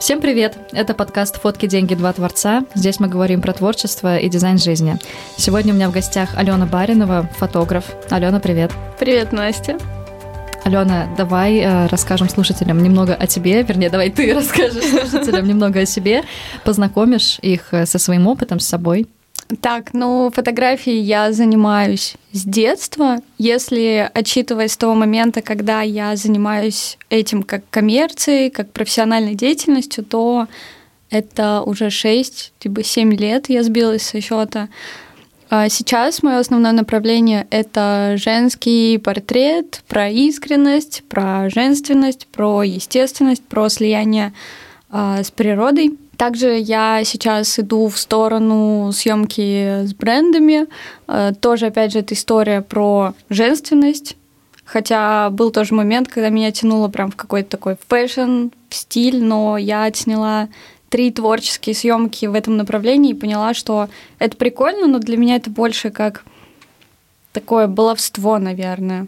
Всем привет! Это подкаст «Фотки, деньги, два творца». Здесь мы говорим про творчество и дизайн жизни. Сегодня у меня в гостях Алена Баринова, фотограф. Алена, привет! Привет, Настя! Алена, давай э, расскажем слушателям немного о тебе, вернее, давай ты расскажешь слушателям немного о себе, познакомишь их э, со своим опытом, с собой. Так, ну, фотографией я занимаюсь с детства. Если отчитываясь с того момента, когда я занимаюсь этим как коммерцией, как профессиональной деятельностью, то это уже 6, либо 7 лет я сбилась со счета. А сейчас мое основное направление — это женский портрет, про искренность, про женственность, про естественность, про слияние э, с природой. Также я сейчас иду в сторону съемки с брендами. Э, тоже, опять же, это история про женственность. Хотя был тоже момент, когда меня тянуло прям в какой-то такой fashion, стиль, но я отсняла три творческие съемки в этом направлении и поняла, что это прикольно, но для меня это больше как такое баловство, наверное.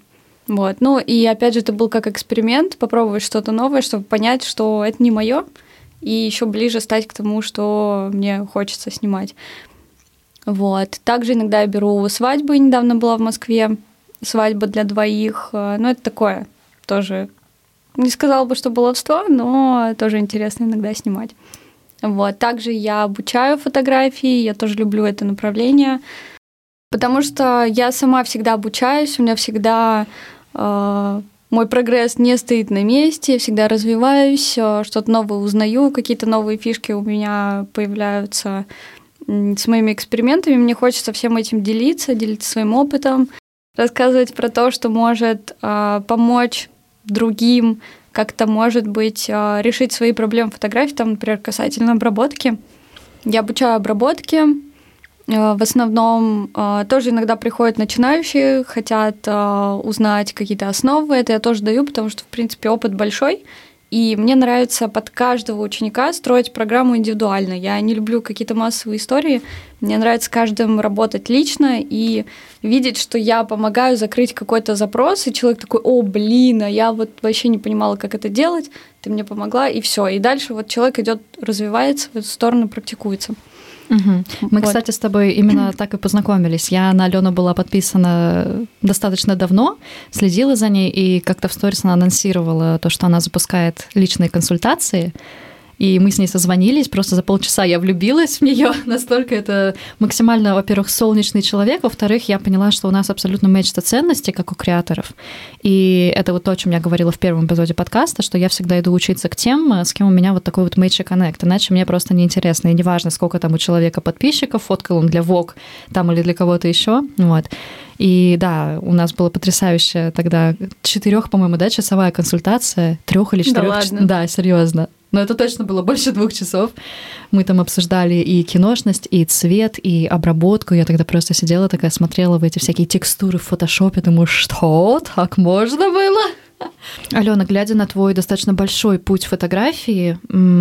Вот. Ну и опять же, это был как эксперимент, попробовать что-то новое, чтобы понять, что это не мое, и еще ближе стать к тому, что мне хочется снимать. Вот. Также иногда я беру свадьбы. Недавно была в Москве свадьба для двоих. Ну, это такое тоже. Не сказала бы, что баловство, но тоже интересно иногда снимать. Вот. Также я обучаю фотографии, я тоже люблю это направление, потому что я сама всегда обучаюсь, у меня всегда э, мой прогресс не стоит на месте, я всегда развиваюсь, э, что-то новое узнаю, какие-то новые фишки у меня появляются с моими экспериментами. Мне хочется всем этим делиться, делиться своим опытом, рассказывать про то, что может э, помочь другим как-то, может быть, э, решить свои проблемы фотографии, там, например, касательно обработки. Я обучаю обработке, в основном э, тоже иногда приходят начинающие, хотят э, узнать какие-то основы. Это я тоже даю, потому что, в принципе, опыт большой. И мне нравится под каждого ученика строить программу индивидуально. Я не люблю какие-то массовые истории. Мне нравится каждым работать лично и видеть, что я помогаю закрыть какой-то запрос, и человек такой, о, блин, а я вот вообще не понимала, как это делать, ты мне помогла, и все. И дальше вот человек идет, развивается в эту сторону, практикуется. Угу. Мы, вот. кстати, с тобой именно так и познакомились. Я на Алену была подписана достаточно давно, следила за ней и как-то в сторис она анонсировала то, что она запускает личные консультации. И мы с ней созвонились, просто за полчаса я влюбилась в нее. Настолько это максимально, во-первых, солнечный человек, во-вторых, я поняла, что у нас абсолютно мечта ценностей, как у креаторов. И это вот то, о чем я говорила в первом эпизоде подкаста, что я всегда иду учиться к тем, с кем у меня вот такой вот match коннект. Иначе мне просто неинтересно. И неважно, сколько там у человека подписчиков, фоткал он для Vogue там или для кого-то еще. Вот. И да, у нас была потрясающая тогда четырех, по-моему, да, часовая консультация, трех или четырех. Да, ладно. да, серьезно. Но это точно было больше двух часов. Мы там обсуждали и киношность, и цвет, и обработку. Я тогда просто сидела такая, смотрела в эти всякие текстуры в фотошопе, думаю, что так можно было? Алена, глядя на твой достаточно большой путь фотографии,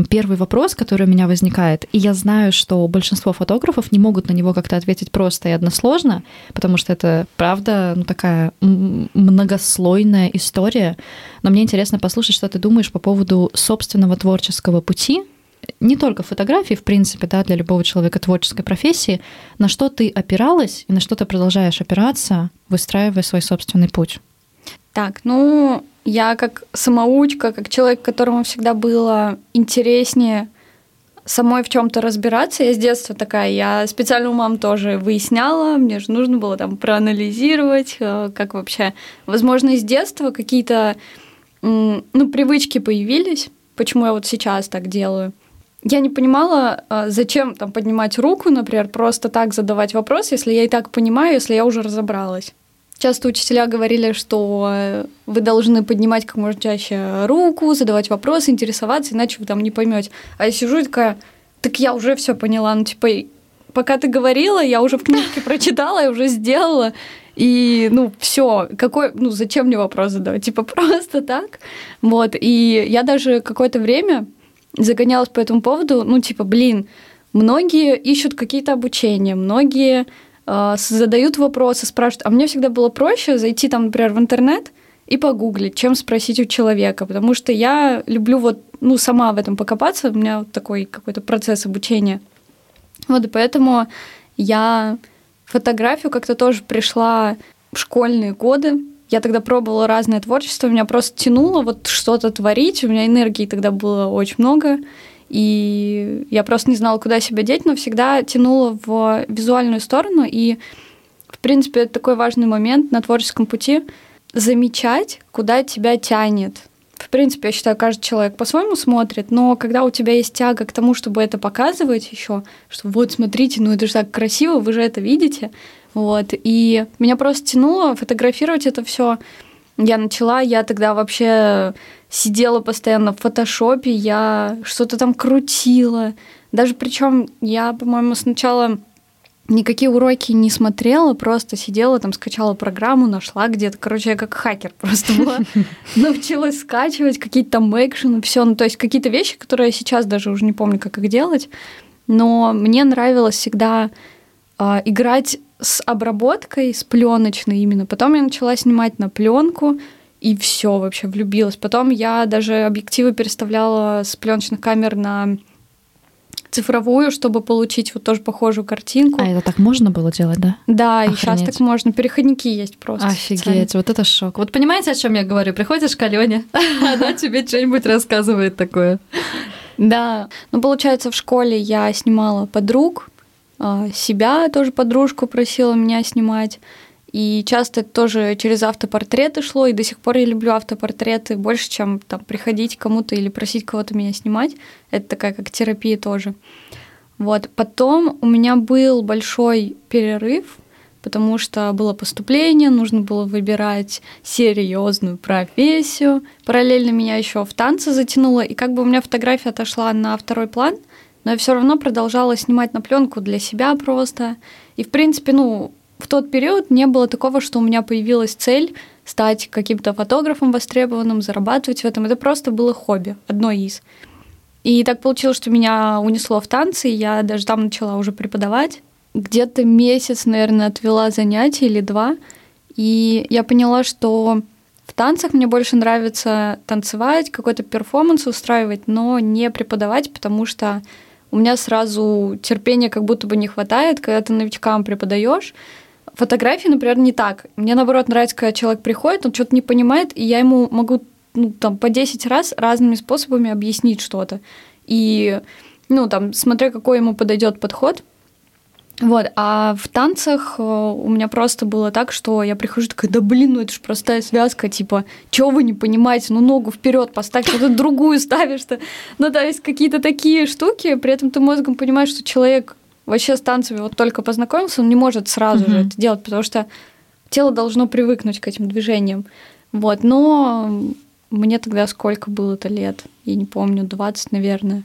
первый вопрос, который у меня возникает, и я знаю, что большинство фотографов не могут на него как-то ответить просто и односложно, потому что это, правда, ну, такая многослойная история. Но мне интересно послушать, что ты думаешь по поводу собственного творческого пути, не только фотографии, в принципе, да, для любого человека творческой профессии, на что ты опиралась и на что ты продолжаешь опираться, выстраивая свой собственный путь? Так, ну, я как самоучка, как человек, которому всегда было интереснее самой в чем-то разбираться. Я с детства такая, я специально у мам тоже выясняла, мне же нужно было там проанализировать, э, как вообще. Возможно, из детства какие-то ну, привычки появились, почему я вот сейчас так делаю. Я не понимала, э, зачем там поднимать руку, например, просто так задавать вопрос, если я и так понимаю, если я уже разобралась. Часто учителя говорили, что э, вы должны поднимать как можно чаще руку, задавать вопросы, интересоваться, иначе вы там не поймете. А я сижу и такая, так я уже все поняла. Ну, типа, пока ты говорила, я уже в книжке прочитала, я уже сделала. И, ну, все, какой, ну, зачем мне вопрос задавать? Типа, просто так. Вот, и я даже какое-то время загонялась по этому поводу, ну, типа, блин, многие ищут какие-то обучения, многие задают вопросы, спрашивают. А мне всегда было проще зайти там, например, в интернет и погуглить, чем спросить у человека, потому что я люблю вот, ну, сама в этом покопаться, у меня вот такой какой-то процесс обучения. Вот, и поэтому я фотографию как-то тоже пришла в школьные годы, я тогда пробовала разное творчество, меня просто тянуло вот что-то творить, у меня энергии тогда было очень много, и я просто не знала, куда себя деть, но всегда тянула в визуальную сторону, и, в принципе, это такой важный момент на творческом пути — замечать, куда тебя тянет. В принципе, я считаю, каждый человек по-своему смотрит, но когда у тебя есть тяга к тому, чтобы это показывать еще, что вот смотрите, ну это же так красиво, вы же это видите, вот. И меня просто тянуло фотографировать это все. Я начала, я тогда вообще сидела постоянно в фотошопе, я что-то там крутила. Даже причем я, по-моему, сначала никакие уроки не смотрела, просто сидела, там скачала программу, нашла где-то. Короче, я как хакер просто была. Научилась скачивать какие-то там экшены, все. Ну, то есть какие-то вещи, которые я сейчас даже уже не помню, как их делать. Но мне нравилось всегда э, играть с обработкой, с пленочной именно. Потом я начала снимать на пленку, и все вообще влюбилась. Потом я даже объективы переставляла с пленочных камер на цифровую, чтобы получить вот тоже похожую картинку. А это так можно было делать, да? Да, Охренеть. и сейчас так можно. Переходники есть просто. Офигеть, специально. вот это шок. Вот понимаете, о чем я говорю? Приходишь к Алене, она тебе что-нибудь рассказывает такое. Да. Ну, получается, в школе я снимала подруг, себя тоже подружку просила меня снимать. И часто это тоже через автопортреты шло, и до сих пор я люблю автопортреты больше, чем там приходить кому-то или просить кого-то меня снимать. Это такая как терапия тоже. Вот. Потом у меня был большой перерыв, потому что было поступление, нужно было выбирать серьезную профессию. Параллельно меня еще в танцы затянуло, и как бы у меня фотография отошла на второй план — но я все равно продолжала снимать на пленку для себя просто. И, в принципе, ну, в тот период не было такого, что у меня появилась цель стать каким-то фотографом востребованным, зарабатывать в этом. Это просто было хобби, одно из. И так получилось, что меня унесло в танцы, и я даже там начала уже преподавать. Где-то месяц, наверное, отвела занятия или два, и я поняла, что в танцах мне больше нравится танцевать, какой-то перформанс устраивать, но не преподавать, потому что у меня сразу терпения как будто бы не хватает, когда ты новичкам преподаешь. Фотографии, например, не так. Мне, наоборот, нравится, когда человек приходит, он что-то не понимает, и я ему могу ну, там, по 10 раз разными способами объяснить что-то. И, ну, там, смотря какой ему подойдет подход, вот, а в танцах э, у меня просто было так, что я прихожу такая, да блин, ну это же простая связка, типа, чего вы не понимаете, ну ногу вперед поставь, что-то другую ставишь-то. Ну, то есть какие-то такие штуки, при этом ты мозгом понимаешь, что человек вообще с танцами вот только познакомился, он не может сразу же это делать, потому что тело должно привыкнуть к этим движениям. Вот, но мне тогда сколько было-то лет? Я не помню, 20, наверное.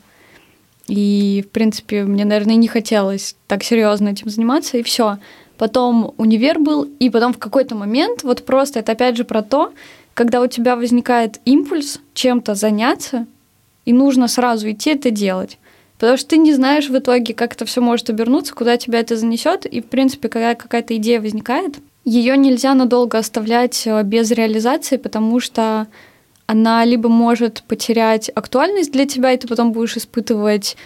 И, в принципе, мне, наверное, не хотелось так серьезно этим заниматься, и все. Потом универ был, и потом в какой-то момент, вот просто это опять же про то, когда у тебя возникает импульс чем-то заняться, и нужно сразу идти это делать. Потому что ты не знаешь в итоге, как это все может обернуться, куда тебя это занесет. И, в принципе, когда какая-то идея возникает, ее нельзя надолго оставлять э, без реализации, потому что она либо может потерять актуальность для тебя, и ты потом будешь испытывать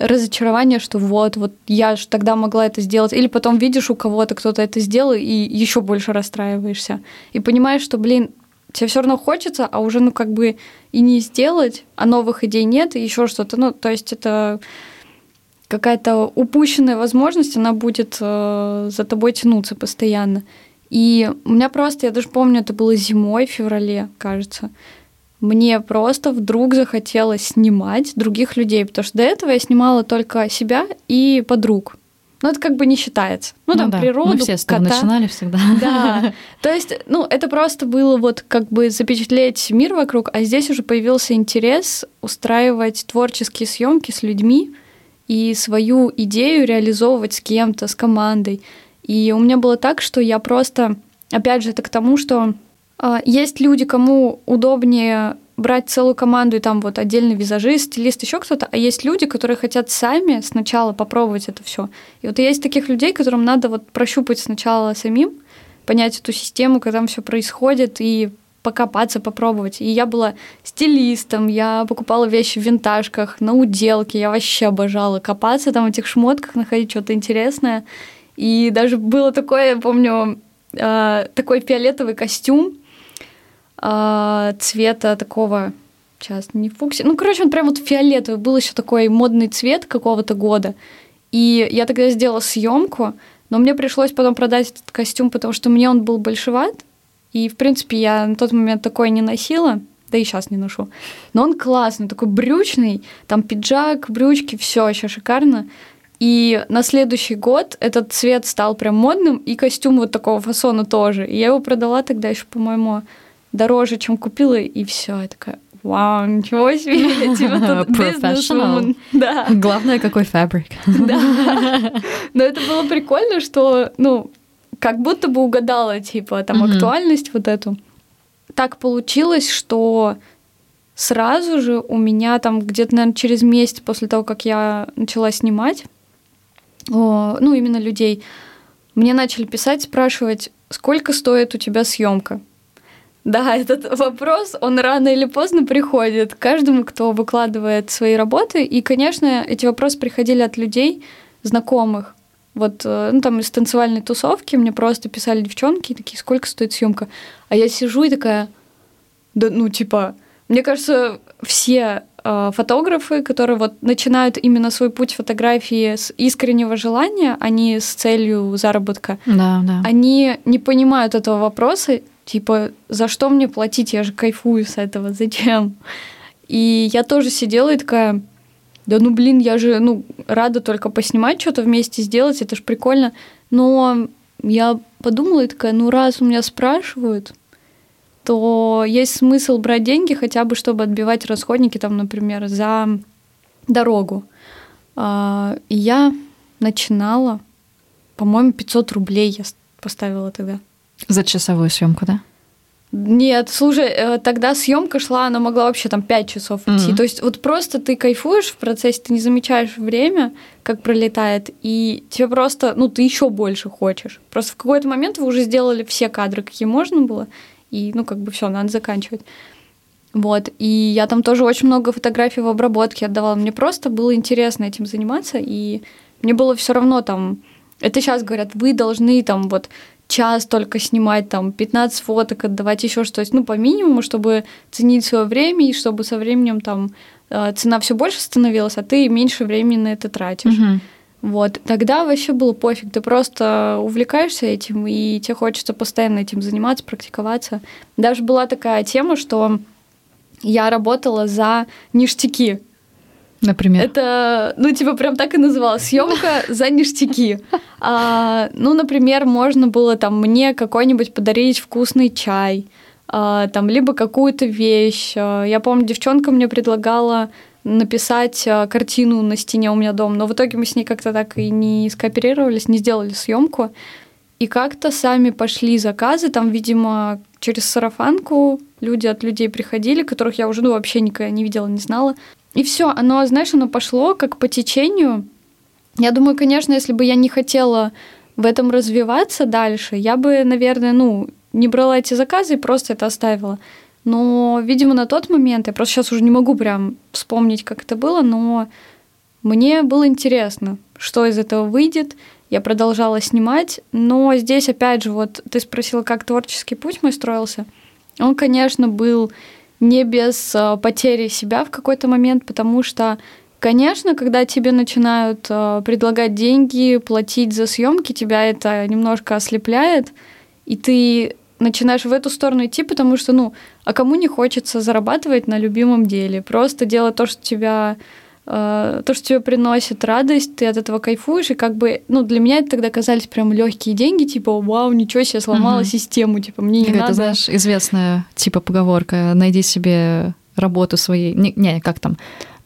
разочарование, что вот, вот я же тогда могла это сделать, или потом видишь у кого-то кто-то это сделал и еще больше расстраиваешься. И понимаешь, что, блин, тебе все равно хочется, а уже ну как бы и не сделать, а новых идей нет и еще что-то, ну то есть это какая-то упущенная возможность, она будет э, за тобой тянуться постоянно. И у меня просто, я даже помню, это было зимой, в феврале, кажется. Мне просто вдруг захотелось снимать других людей, потому что до этого я снимала только себя и подруг. Ну, это как бы не считается. Ну, ну там да. природу, Мы все с кота. начинали всегда. Да. То есть, ну, это просто было вот как бы запечатлеть мир вокруг, а здесь уже появился интерес устраивать творческие съемки с людьми и свою идею реализовывать с кем-то, с командой. И у меня было так, что я просто, опять же, это к тому, что э, есть люди, кому удобнее брать целую команду и там вот отдельный визажист, стилист, еще кто-то, а есть люди, которые хотят сами сначала попробовать это все. И вот есть таких людей, которым надо вот прощупать сначала самим, понять эту систему, как там все происходит, и покопаться, попробовать. И я была стилистом, я покупала вещи в винтажках, на уделке, я вообще обожала копаться там в этих шмотках, находить что-то интересное. И даже было такое, я помню, э, такой фиолетовый костюм э, цвета такого сейчас не фукси. Ну, короче, он прям вот фиолетовый. Был еще такой модный цвет какого-то года. И я тогда сделала съемку, но мне пришлось потом продать этот костюм, потому что мне он был большеват. И, в принципе, я на тот момент такой не носила, да и сейчас не ношу. Но он классный, такой брючный, там пиджак, брючки, все еще шикарно. И на следующий год этот цвет стал прям модным, и костюм вот такого фасона тоже. И я его продала тогда еще, по-моему, дороже, чем купила, и все. Я такая, вау, ничего себе, типа тут бизнес Да. Главное, какой фабрик. Да. Но это было прикольно, что, ну, как будто бы угадала, типа, там, mm-hmm. актуальность вот эту. Так получилось, что сразу же у меня там где-то, наверное, через месяц после того, как я начала снимать, ну, именно людей, мне начали писать, спрашивать, сколько стоит у тебя съемка. Да, этот вопрос, он рано или поздно приходит каждому, кто выкладывает свои работы. И, конечно, эти вопросы приходили от людей, знакомых. Вот, э, ну, там из танцевальной тусовки мне просто писали девчонки, такие, сколько стоит съемка? А я сижу и такая, да, ну, типа, мне кажется, все фотографы, которые вот начинают именно свой путь фотографии с искреннего желания, а не с целью заработка, да, да. они не понимают этого вопроса, типа, за что мне платить, я же кайфую с этого, зачем? И я тоже сидела и такая, да ну блин, я же, ну, рада только поснимать что-то вместе сделать, это ж прикольно. Но я подумала и такая, ну раз у меня спрашивают, то есть смысл брать деньги хотя бы, чтобы отбивать расходники, там, например, за дорогу. А, я начинала, по-моему, 500 рублей я поставила тогда. За часовую съемку, да? Нет, слушай, э, тогда съемка шла, она могла вообще там 5 часов идти. Mm-hmm. То есть вот просто ты кайфуешь в процессе, ты не замечаешь время, как пролетает, и тебе просто, ну, ты еще больше хочешь. Просто в какой-то момент вы уже сделали все кадры, какие можно было, и, ну, как бы все, надо заканчивать. Вот, и я там тоже очень много фотографий в обработке отдавала. Мне просто было интересно этим заниматься, и мне было все равно там... Это сейчас говорят, вы должны там вот час только снимать, там, 15 фоток, отдавать еще что-то, ну, по минимуму, чтобы ценить свое время и чтобы со временем там э, цена все больше становилась, а ты меньше времени на это тратишь. Угу. Вот, тогда вообще было пофиг, ты просто увлекаешься этим, и тебе хочется постоянно этим заниматься, практиковаться. Даже была такая тема, что я работала за ништяки. Например? Это, ну, типа, прям так и называлось. Съемка за ништяки. А, ну, например, можно было там мне какой-нибудь подарить вкусный чай, а, там, либо какую-то вещь. А, я помню, девчонка мне предлагала написать а, картину на стене у меня дома, но в итоге мы с ней как-то так и не скооперировались, не сделали съемку. И как-то сами пошли заказы, там, видимо, через сарафанку люди от людей приходили, которых я уже ну, вообще никогда не видела, не знала. И все, оно, знаешь, оно пошло как по течению. Я думаю, конечно, если бы я не хотела в этом развиваться дальше, я бы, наверное, ну, не брала эти заказы и просто это оставила. Но, видимо, на тот момент, я просто сейчас уже не могу прям вспомнить, как это было, но мне было интересно, что из этого выйдет. Я продолжала снимать, но здесь, опять же, вот ты спросила, как творческий путь мой строился. Он, конечно, был не без э, потери себя в какой-то момент, потому что, конечно, когда тебе начинают э, предлагать деньги, платить за съемки, тебя это немножко ослепляет, и ты начинаешь в эту сторону идти, потому что, ну, а кому не хочется зарабатывать на любимом деле? Просто делать то, что тебя Э, то, что тебе приносит радость, ты от этого кайфуешь, и как бы, ну, для меня это тогда казались прям легкие деньги, типа, вау, ничего себе, сломала угу. систему, типа, мне не это, надо. знаешь, известная типа поговорка, найди себе работу своей, не, не как там,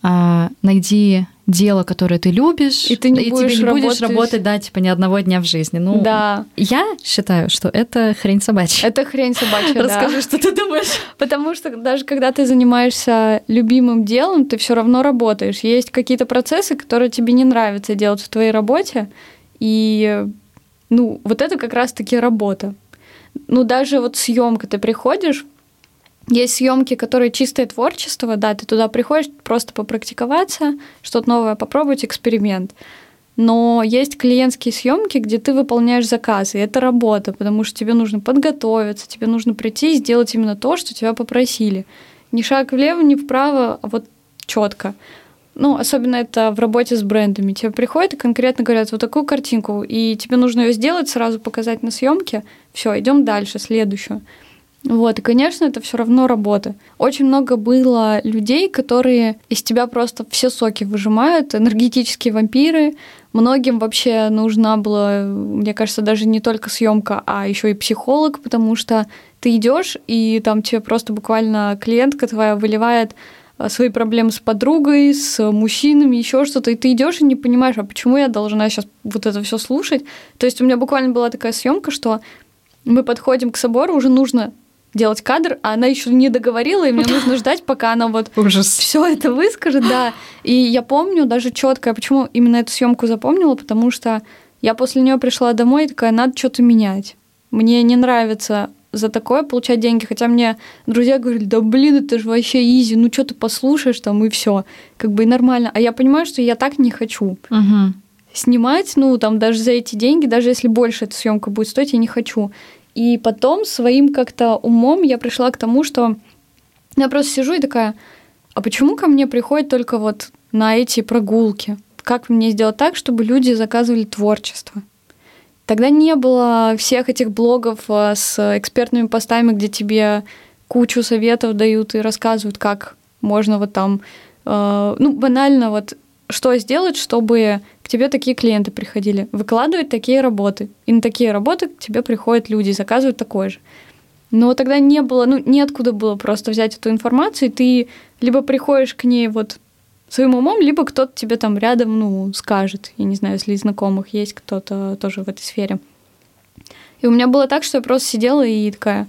а, найди дело, которое ты любишь, и ты не, и будешь, тебе не будешь работать, да, типа ни одного дня в жизни. Ну, да. Я считаю, что это хрень собачья. Это хрень собачья, Расскажи, что ты думаешь. Потому что даже когда ты занимаешься любимым делом, ты все равно работаешь. Есть какие-то процессы, которые тебе не нравится делать в твоей работе, и ну вот это как раз-таки работа. Ну даже вот съемка, ты приходишь Есть съемки, которые чистое творчество, да, ты туда приходишь просто попрактиковаться, что-то новое попробовать, эксперимент. Но есть клиентские съемки, где ты выполняешь заказы, и это работа, потому что тебе нужно подготовиться, тебе нужно прийти и сделать именно то, что тебя попросили. Ни шаг влево, ни вправо, а вот четко. Ну, особенно это в работе с брендами. Тебе приходят и конкретно говорят вот такую картинку, и тебе нужно ее сделать, сразу показать на съемке. Все, идем дальше, следующую. Вот, и, конечно, это все равно работа. Очень много было людей, которые из тебя просто все соки выжимают, энергетические вампиры. Многим вообще нужна была, мне кажется, даже не только съемка, а еще и психолог, потому что ты идешь, и там тебе просто буквально клиентка твоя выливает а, свои проблемы с подругой, с мужчинами, еще что-то, и ты идешь и не понимаешь, а почему я должна сейчас вот это все слушать. То есть у меня буквально была такая съемка, что мы подходим к собору, уже нужно делать кадр, а она еще не договорила, и мне нужно ждать, пока она вот все это выскажет, да. И я помню даже четко, я почему именно эту съемку запомнила, потому что я после нее пришла домой и такая, надо что-то менять. Мне не нравится за такое получать деньги, хотя мне друзья говорили, да блин, это же вообще изи, ну что ты послушаешь там и все, как бы и нормально. А я понимаю, что я так не хочу. Угу. Снимать, ну там даже за эти деньги, даже если больше эта съемка будет стоить, я не хочу. И потом своим как-то умом я пришла к тому, что я просто сижу и такая, а почему ко мне приходят только вот на эти прогулки? Как мне сделать так, чтобы люди заказывали творчество? Тогда не было всех этих блогов э, с экспертными постами, где тебе кучу советов дают и рассказывают, как можно вот там, э, ну, банально вот что сделать, чтобы к тебе такие клиенты приходили. Выкладывать такие работы. И на такие работы к тебе приходят люди заказывают такое же. Но тогда не было, ну, неоткуда было просто взять эту информацию, и ты либо приходишь к ней вот своим умом, либо кто-то тебе там рядом, ну, скажет. Я не знаю, если из знакомых есть кто-то тоже в этой сфере. И у меня было так, что я просто сидела и такая,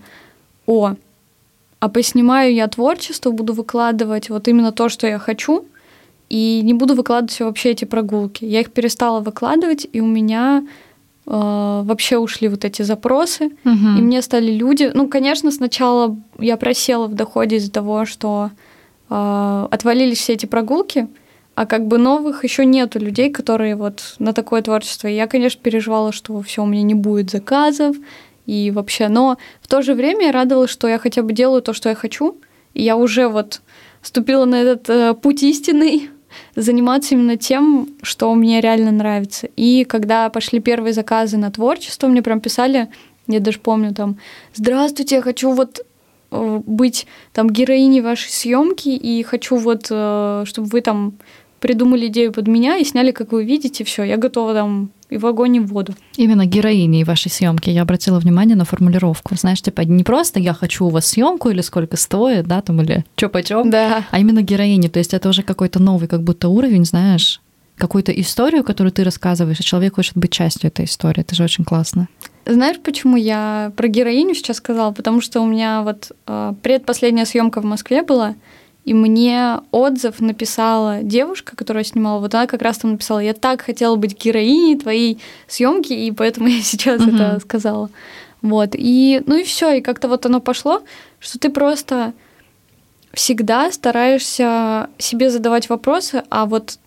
о, а поснимаю я творчество, буду выкладывать вот именно то, что я хочу, и не буду выкладывать вообще эти прогулки. Я их перестала выкладывать, и у меня э, вообще ушли вот эти запросы, угу. и мне стали люди. Ну, конечно, сначала я просела в доходе из-за того, что э, отвалились все эти прогулки, а как бы новых еще нету людей, которые вот на такое творчество. И я, конечно, переживала, что все у меня не будет заказов и вообще. Но в то же время я радовалась, что я хотя бы делаю то, что я хочу. И я уже вот ступила на этот э, путь истинный, заниматься именно тем, что мне реально нравится. И когда пошли первые заказы на творчество, мне прям писали, я даже помню там, здравствуйте, я хочу вот э, быть там героиней вашей съемки и хочу вот, э, чтобы вы там придумали идею под меня и сняли, как вы видите, все, я готова там и в огонь, и в воду. Именно героиней вашей съемки. Я обратила внимание на формулировку. Знаешь, типа не просто я хочу у вас съемку или сколько стоит, да, там, или что почем, да. а именно героини. То есть это уже какой-то новый как будто уровень, знаешь, какую-то историю, которую ты рассказываешь, и человек хочет быть частью этой истории. Это же очень классно. Знаешь, почему я про героиню сейчас сказала? Потому что у меня вот э, предпоследняя съемка в Москве была, и мне отзыв написала девушка, которая снимала, вот она как раз там написала, я так хотела быть героиней твоей съемки, и поэтому я сейчас угу. это сказала. Вот, и, ну и все, и как-то вот оно пошло, что ты просто всегда стараешься себе задавать вопросы, а вот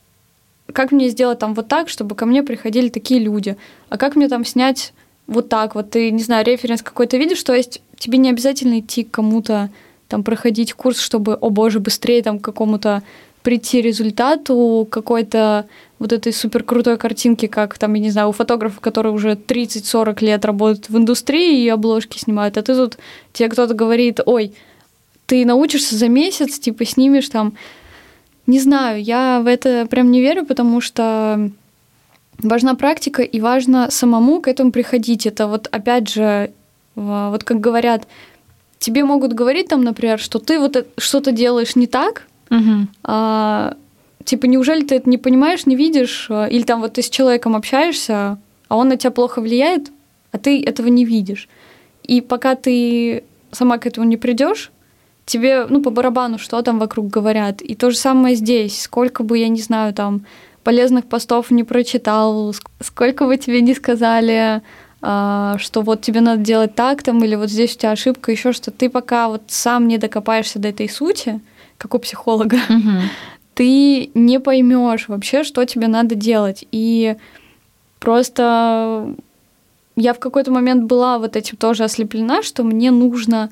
как мне сделать там вот так, чтобы ко мне приходили такие люди, а как мне там снять вот так, вот ты, не знаю, референс какой-то видишь, то есть тебе не обязательно идти к кому-то там проходить курс, чтобы, о боже, быстрее там к какому-то прийти результату какой-то вот этой супер крутой картинки, как там, я не знаю, у фотографов, которые уже 30-40 лет работают в индустрии и обложки снимают, а ты тут, тебе кто-то говорит, ой, ты научишься за месяц, типа снимешь там, не знаю, я в это прям не верю, потому что важна практика и важно самому к этому приходить. Это вот опять же, вот как говорят, тебе могут говорить там, например, что ты вот что-то делаешь не так, угу. а, типа неужели ты это не понимаешь, не видишь, а, или там вот ты с человеком общаешься, а он на тебя плохо влияет, а ты этого не видишь. И пока ты сама к этому не придешь, тебе, ну, по барабану, что там вокруг говорят. И то же самое здесь. Сколько бы, я не знаю, там, полезных постов не прочитал, сколько бы тебе не сказали что вот тебе надо делать так там, или вот здесь у тебя ошибка, еще что ты пока вот сам не докопаешься до этой сути, как у психолога, угу. ты не поймешь вообще, что тебе надо делать. И просто я в какой-то момент была вот этим тоже ослеплена, что мне нужно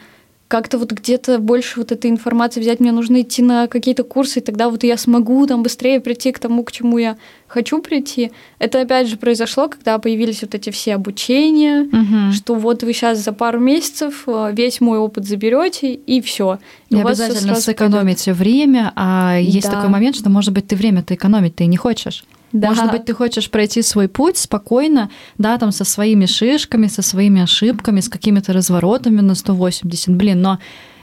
как-то вот где-то больше вот этой информации взять, мне нужно идти на какие-то курсы, и тогда вот я смогу там быстрее прийти к тому, к чему я хочу прийти. Это опять же произошло, когда появились вот эти все обучения, угу. что вот вы сейчас за пару месяцев э, весь мой опыт заберете и все. И обязательно сэкономите пойдет. время, а есть да. такой момент, что может быть ты время-то экономить ты не хочешь. Да. Может быть, ты хочешь пройти свой путь спокойно, да, там со своими шишками, со своими ошибками, с какими-то разворотами на 180, блин, но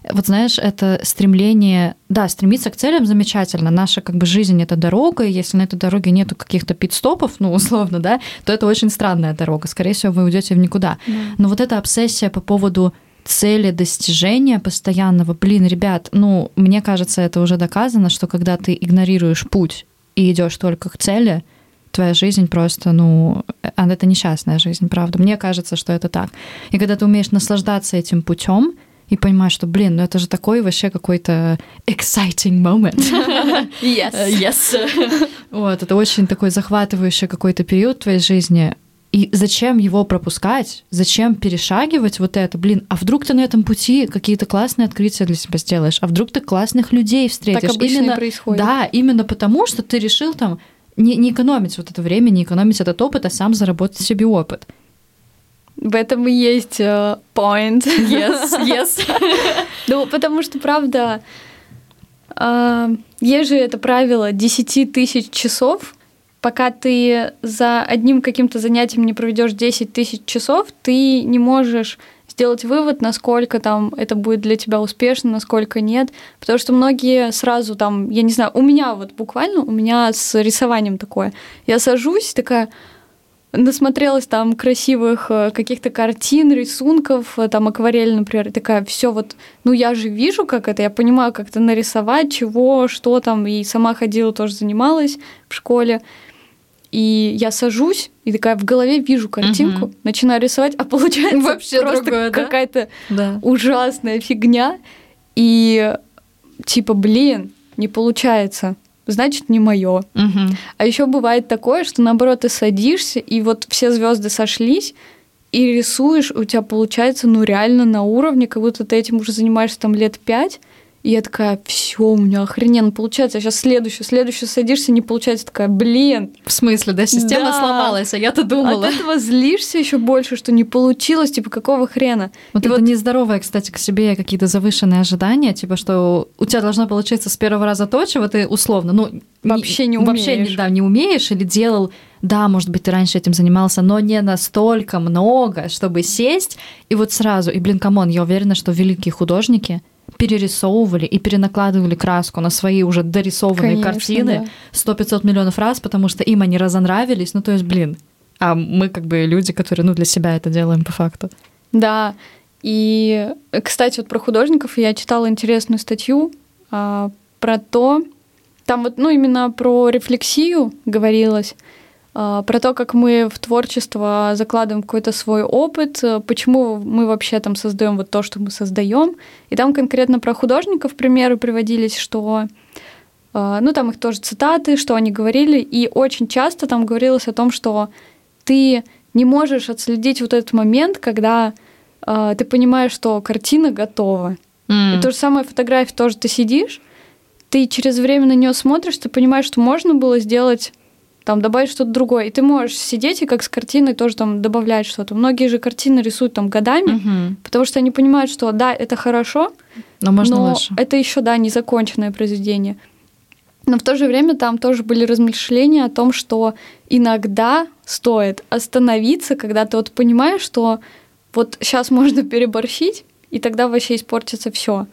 вот знаешь, это стремление, да, стремиться к целям замечательно. Наша как бы жизнь это дорога, и если на этой дороге нету каких-то пит-стопов, ну условно, да, то это очень странная дорога. Скорее всего, вы уйдете в никуда. Да. Но вот эта обсессия по поводу цели достижения постоянного, блин, ребят, ну мне кажется, это уже доказано, что когда ты игнорируешь путь и идешь только к цели, твоя жизнь просто, ну, она это несчастная жизнь, правда. Мне кажется, что это так. И когда ты умеешь наслаждаться этим путем и понимаешь, что, блин, ну это же такой вообще какой-то exciting moment. Yes. yes. вот, это очень такой захватывающий какой-то период в твоей жизни. И зачем его пропускать? Зачем перешагивать вот это? Блин, а вдруг ты на этом пути какие-то классные открытия для себя сделаешь? А вдруг ты классных людей встретишь? Так обычно именно, происходит. Да, именно потому, что ты решил там не, не экономить вот это время, не экономить этот опыт, а сам заработать себе опыт. В этом и есть uh, point. Yes, yes. ну, потому что, правда, uh, есть же это правило 10 тысяч часов, пока ты за одним каким-то занятием не проведешь 10 тысяч часов, ты не можешь сделать вывод, насколько там это будет для тебя успешно, насколько нет. Потому что многие сразу там, я не знаю, у меня вот буквально, у меня с рисованием такое. Я сажусь, такая, насмотрелась там красивых э, каких-то картин, рисунков, э, там акварель, например, такая, все вот, ну я же вижу, как это, я понимаю, как это нарисовать, чего, что там, и сама ходила, тоже занималась в школе. И я сажусь и такая в голове вижу картинку, угу. начинаю рисовать, а получается вообще просто другое, какая-то да? ужасная фигня. И типа, блин, не получается. Значит, не мое. Угу. А еще бывает такое, что наоборот ты садишься, и вот все звезды сошлись, и рисуешь, у тебя получается, ну, реально на уровне, как будто ты этим уже занимаешься там лет пять, и я такая, все, у меня охрененно получается. А сейчас следующую, следующую садишься, не получается. Такая, блин. В смысле, да, система да. сломалась, а я-то думала. От этого злишься еще больше, что не получилось, типа, какого хрена. Вот и это вот... нездоровое, кстати, к себе какие-то завышенные ожидания, типа, что у тебя должно получиться с первого раза то, чего ты условно, ну, вообще не, не умеешь. Вообще, да, не умеешь или делал да, может быть, ты раньше этим занимался, но не настолько много, чтобы сесть и вот сразу. И, блин, come on, я уверена, что великие художники, перерисовывали и перенакладывали краску на свои уже дорисованные Конечно, картины да. 100-500 миллионов раз, потому что им они разонравились. Ну, то есть, блин, а мы как бы люди, которые, ну, для себя это делаем по факту. Да, и, кстати, вот про художников я читала интересную статью а, про то, там вот, ну, именно про рефлексию говорилось, про то, как мы в творчество закладываем какой-то свой опыт, э, почему мы вообще там создаем вот то, что мы создаем. И там конкретно про художников примеры приводились, что а, ну там их тоже цитаты, что они говорили, и очень часто там говорилось о том, что ты не можешь отследить вот этот момент, когда э, ты понимаешь, что картина готова. Mm. И то же самое фотография тоже ты сидишь, ты через время на нее смотришь, ты понимаешь, что можно было сделать там добавить что-то другое. И ты можешь сидеть и как с картиной тоже там добавлять что-то. Многие же картины рисуют там годами, угу. потому что они понимают, что да, это хорошо, но, можно но лучше. это еще да, незаконченное произведение. Но в то же время там тоже были размышления о том, что иногда стоит остановиться, когда ты вот понимаешь, что вот сейчас можно переборщить, и тогда вообще испортится все.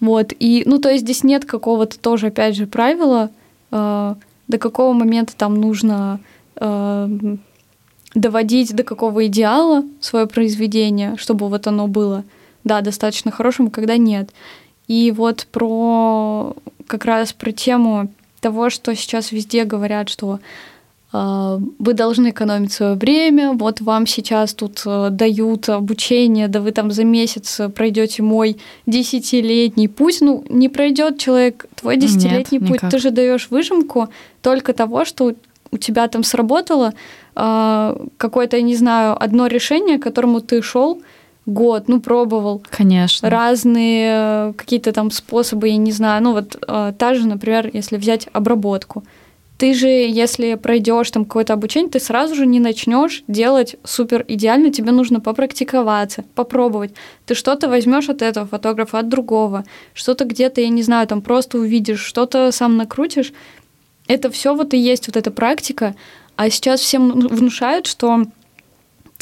Вот. И, ну, то есть здесь нет какого-то тоже, опять же, правила, э, до какого момента там нужно э, доводить до какого идеала свое произведение, чтобы вот оно было, да, достаточно хорошим, когда нет. И вот про как раз про тему того, что сейчас везде говорят, что а, вы должны экономить свое время, вот вам сейчас тут э, дают обучение, да вы там за месяц пройдете мой десятилетний путь. Ну, не пройдет человек твой десятилетний Нет, путь. Никак. Ты же даешь выжимку только того, что у тебя там сработало э, какое-то, я не знаю, одно решение, к которому ты шел год, ну, пробовал. Конечно. Разные э, какие-то там способы, я не знаю. Ну, вот э, та же, например, если взять обработку ты же, если пройдешь там какое-то обучение, ты сразу же не начнешь делать супер идеально, тебе нужно попрактиковаться, попробовать. Ты что-то возьмешь от этого фотографа, от другого, что-то где-то, я не знаю, там просто увидишь, что-то сам накрутишь. Это все вот и есть вот эта практика. А сейчас всем внушают, что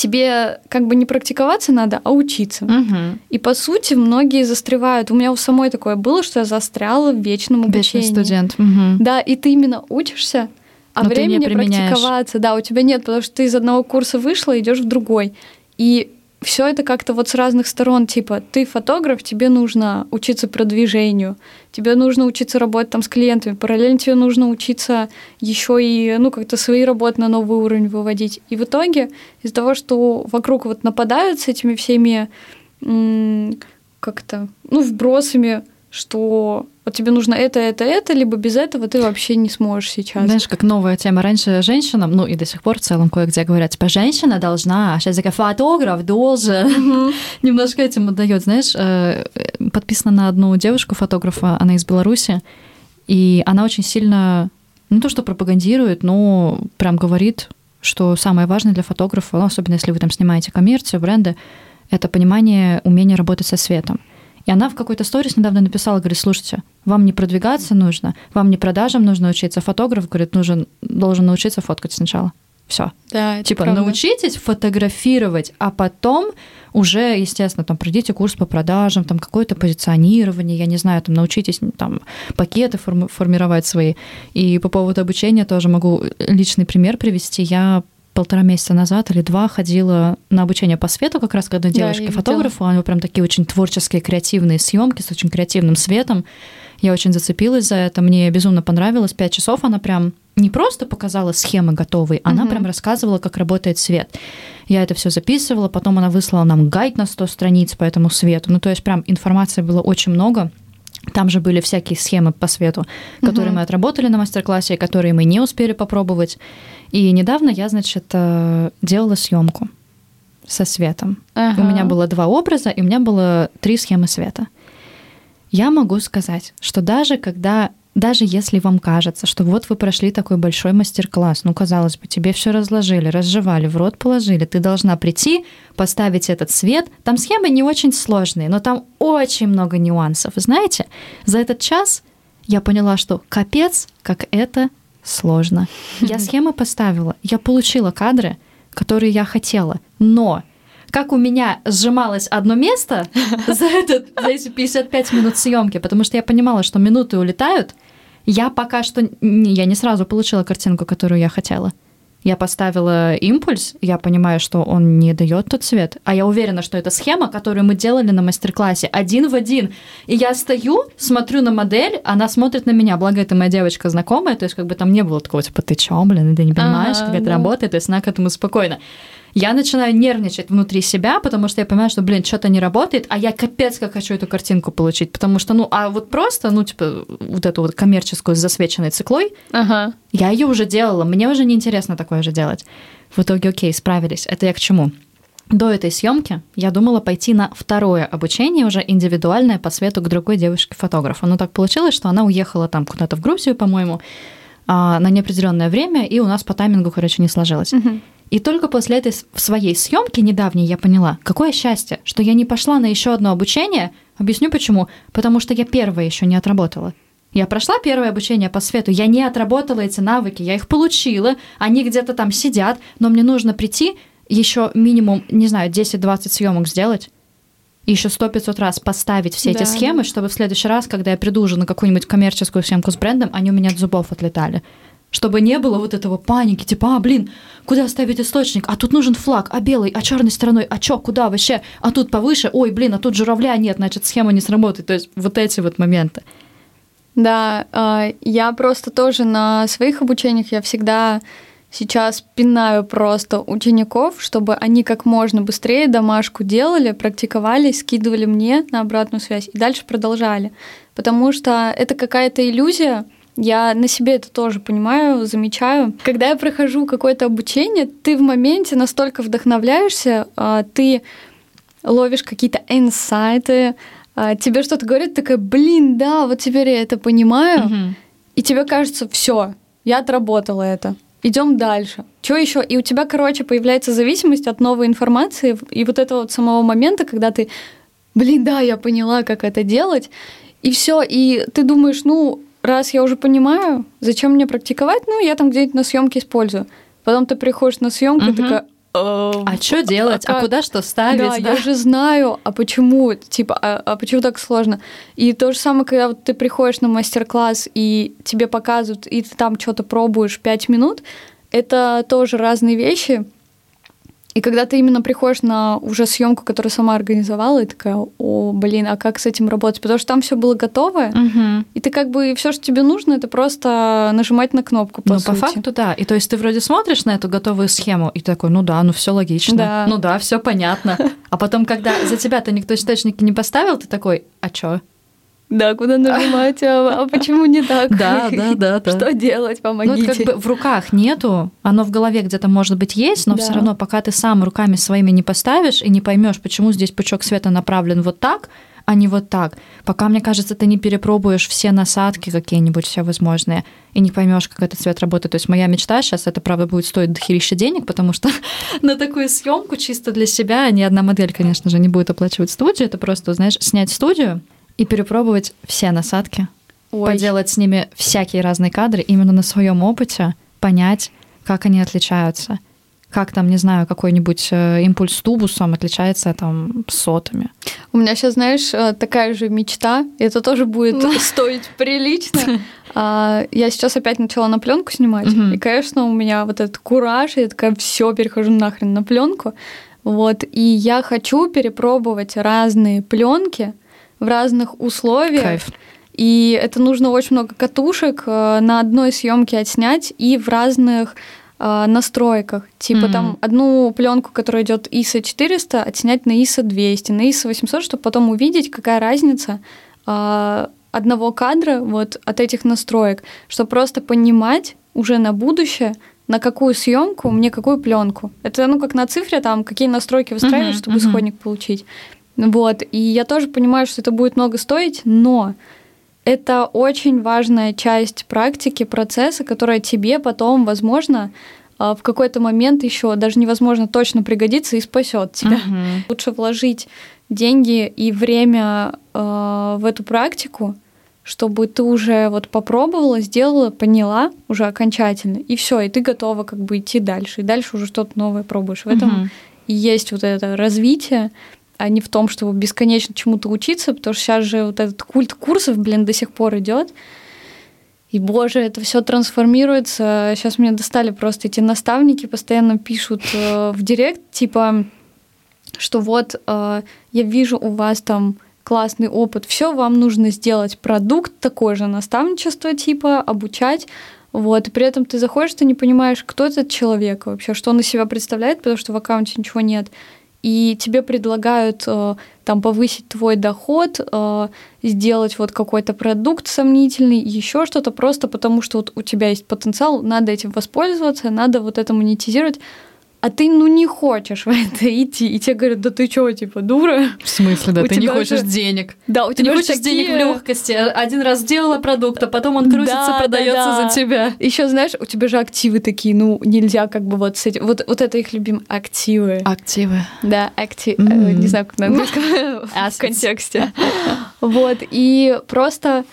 тебе как бы не практиковаться надо, а учиться. Угу. И по сути многие застревают. У меня у самой такое было, что я застряла в вечном обучении. Вечный студент. Угу. Да, и ты именно учишься, а Но времени практиковаться, да, у тебя нет, потому что ты из одного курса вышла, идешь в другой. И все это как-то вот с разных сторон, типа, ты фотограф, тебе нужно учиться продвижению, тебе нужно учиться работать там с клиентами, параллельно тебе нужно учиться еще и, ну, как-то свои работы на новый уровень выводить. И в итоге из-за того, что вокруг вот нападают с этими всеми как-то, ну, вбросами, что вот тебе нужно это, это, это, либо без этого ты вообще не сможешь сейчас. Знаешь, как новая тема. Раньше женщинам, ну и до сих пор в целом кое-где говорят, типа, женщина должна, а сейчас такая, фотограф должен. Немножко этим отдает, знаешь, э, подписана на одну девушку-фотографа, она из Беларуси, и она очень сильно, не то что пропагандирует, но прям говорит, что самое важное для фотографа, ну, особенно если вы там снимаете коммерцию, бренды, это понимание, умение работать со светом. И она в какой-то сторис недавно написала, говорит, слушайте, вам не продвигаться нужно, вам не продажам нужно учиться. Фотограф, говорит, нужен, должен научиться фоткать сначала. Все. Да, типа правда. научитесь фотографировать, а потом уже, естественно, там пройдите курс по продажам, там какое-то позиционирование, я не знаю, там научитесь там пакеты форми- формировать свои. И по поводу обучения тоже могу личный пример привести. Я полтора месяца назад или два ходила на обучение по свету, как раз когда девушке-фотографу, да, у него прям такие очень творческие, креативные съемки с очень креативным светом. Я очень зацепилась за это, мне безумно понравилось. Пять часов она прям не просто показала схемы готовые, она угу. прям рассказывала, как работает свет. Я это все записывала, потом она выслала нам гайд на 100 страниц по этому свету. Ну, то есть прям информации было очень много. Там же были всякие схемы по свету, которые угу. мы отработали на мастер-классе, которые мы не успели попробовать. И недавно я, значит, э, делала съемку со светом. Ага. У меня было два образа, и у меня было три схемы света. Я могу сказать, что даже когда даже если вам кажется, что вот вы прошли такой большой мастер-класс, ну, казалось бы, тебе все разложили, разжевали, в рот положили, ты должна прийти, поставить этот свет. Там схемы не очень сложные, но там очень много нюансов. Знаете, за этот час я поняла, что капец, как это сложно. Я схемы поставила, я получила кадры, которые я хотела, но как у меня сжималось одно место за, этот, за эти 55 минут съемки, потому что я понимала, что минуты улетают, я пока что я не сразу получила картинку, которую я хотела. Я поставила импульс, я понимаю, что он не дает тот цвет, а я уверена, что это схема, которую мы делали на мастер-классе, один в один. И я стою, смотрю на модель, она смотрит на меня, благо это моя девочка знакомая, то есть как бы там не было такого, типа, ты чё, блин, ты не понимаешь, ага, как это да. работает, то есть она к этому спокойно я начинаю нервничать внутри себя, потому что я понимаю, что, блин, что-то не работает, а я капец как хочу эту картинку получить, потому что, ну, а вот просто, ну, типа, вот эту вот коммерческую с засвеченной циклой, ага. я ее уже делала, мне уже неинтересно такое же делать. В итоге, окей, справились. Это я к чему? До этой съемки я думала пойти на второе обучение, уже индивидуальное по свету к другой девушке-фотографу. Но так получилось, что она уехала там куда-то в Грузию, по-моему, а, на неопределенное время, и у нас по таймингу, короче, не сложилось. Угу. И только после этой своей съемки недавней я поняла, какое счастье, что я не пошла на еще одно обучение. Объясню почему. Потому что я первое еще не отработала. Я прошла первое обучение по свету, я не отработала эти навыки, я их получила, они где-то там сидят, но мне нужно прийти еще минимум, не знаю, 10-20 съемок сделать, еще 100-500 раз поставить все да, эти схемы, чтобы в следующий раз, когда я приду уже на какую-нибудь коммерческую съемку с брендом, они у меня от зубов отлетали чтобы не было вот этого паники, типа, а, блин, куда ставить источник? А тут нужен флаг, а белый, а черной стороной, а чё, куда вообще? А тут повыше, ой, блин, а тут журавля нет, значит, схема не сработает. То есть вот эти вот моменты. Да, а, я просто тоже на своих обучениях я всегда сейчас пинаю просто учеников, чтобы они как можно быстрее домашку делали, практиковались, скидывали мне на обратную связь и дальше продолжали. Потому что это какая-то иллюзия, я на себе это тоже понимаю, замечаю. Когда я прохожу какое-то обучение, ты в моменте настолько вдохновляешься, а, ты ловишь какие-то инсайты, а, тебе что-то говорят, такая, блин, да, вот теперь я это понимаю, угу. и тебе кажется, все, я отработала это. Идем дальше. Что еще? И у тебя, короче, появляется зависимость от новой информации и вот этого вот самого момента, когда ты, блин, да, я поняла, как это делать, и все, и ты думаешь, ну, раз я уже понимаю, зачем мне практиковать, ну, я там где-нибудь на съемке использую. Потом ты приходишь на съемку угу. и такая, а что делать? А, а куда что ставить? Да, да, я же знаю, а почему, типа, а, а почему так сложно? И то же самое, когда вот ты приходишь на мастер-класс и тебе показывают, и ты там что-то пробуешь 5 минут, это тоже разные вещи. И когда ты именно приходишь на уже съемку, которую сама организовала, и такая, о, блин, а как с этим работать? Потому что там все было готовое, угу. и ты как бы все, что тебе нужно, это просто нажимать на кнопку. По ну, сути. по факту, да. И то есть ты вроде смотришь на эту готовую схему, и такой, ну да, ну все логично. Да. Ну да, все понятно. А потом, когда за тебя-то никто источники не поставил, ты такой, а чё? Да, куда нажимать, а, а почему не так? Да, да, да, да. Что делать, помогите. Ну, как бы в руках нету, оно в голове где-то может быть есть, но да. все равно, пока ты сам руками своими не поставишь и не поймешь, почему здесь пучок света направлен вот так, а не вот так. Пока, мне кажется, ты не перепробуешь все насадки какие-нибудь, все возможные, и не поймешь, как этот цвет работает. То есть моя мечта сейчас, это, правда, будет стоить дохерища денег, потому что на такую съемку чисто для себя ни одна модель, конечно же, не будет оплачивать студию. Это просто, знаешь, снять студию, и перепробовать все насадки, Ой. поделать с ними всякие разные кадры, именно на своем опыте понять, как они отличаются. Как там, не знаю, какой-нибудь э, импульс тубусом отличается там сотами. У меня сейчас, знаешь, э, такая же мечта. Это тоже будет стоить прилично. А, я сейчас опять начала на пленку снимать. И, конечно, у меня вот этот кураж, я такая, все, перехожу нахрен на пленку. Вот, и я хочу перепробовать разные пленки, в разных условиях. Кайф. И это нужно очень много катушек э, на одной съемке отснять и в разных э, настройках. Типа mm-hmm. там одну пленку, которая идет ISO 400, отснять на ISO 200, на ISO 800, чтобы потом увидеть, какая разница э, одного кадра вот от этих настроек, чтобы просто понимать уже на будущее, на какую съемку мне какую пленку. Это ну как на цифре там какие настройки выстраивать, mm-hmm. чтобы mm-hmm. исходник получить. Вот, и я тоже понимаю, что это будет много стоить, но это очень важная часть практики, процесса, которая тебе потом, возможно, а, в какой-то момент еще даже невозможно точно пригодится и спасет тебя. Угу. Лучше вложить деньги и время э, в эту практику, чтобы ты уже вот попробовала, сделала, поняла уже окончательно, и все, и ты готова как бы идти дальше, и дальше уже что-то новое пробуешь. В этом угу. и есть вот это развитие, а не в том, чтобы бесконечно чему-то учиться, потому что сейчас же вот этот культ курсов, блин, до сих пор идет. И, боже, это все трансформируется. Сейчас мне достали просто эти наставники, постоянно пишут э, в директ, типа, что вот э, я вижу у вас там классный опыт, все, вам нужно сделать продукт, такое же наставничество, типа, обучать. Вот, и при этом ты заходишь, ты не понимаешь, кто этот человек вообще, что он из себя представляет, потому что в аккаунте ничего нет и тебе предлагают э, там повысить твой доход, э, сделать вот какой-то продукт сомнительный, еще что-то, просто потому что вот у тебя есть потенциал, надо этим воспользоваться, надо вот это монетизировать а ты, ну, не хочешь в это идти. И тебе говорят, да ты чё, типа, дура? В смысле, да, у ты не хочешь же... денег. Да, у ты тебя не хочешь такие... денег в легкости. Один раз сделала продукт, а потом он крутится, да, продается да, да. за тебя. Еще знаешь, у тебя же активы такие, ну, нельзя как бы вот с этим. Вот, вот это их любимые активы. Активы. Да, активы. Mm. Не знаю, как на английском в контексте. Вот, и просто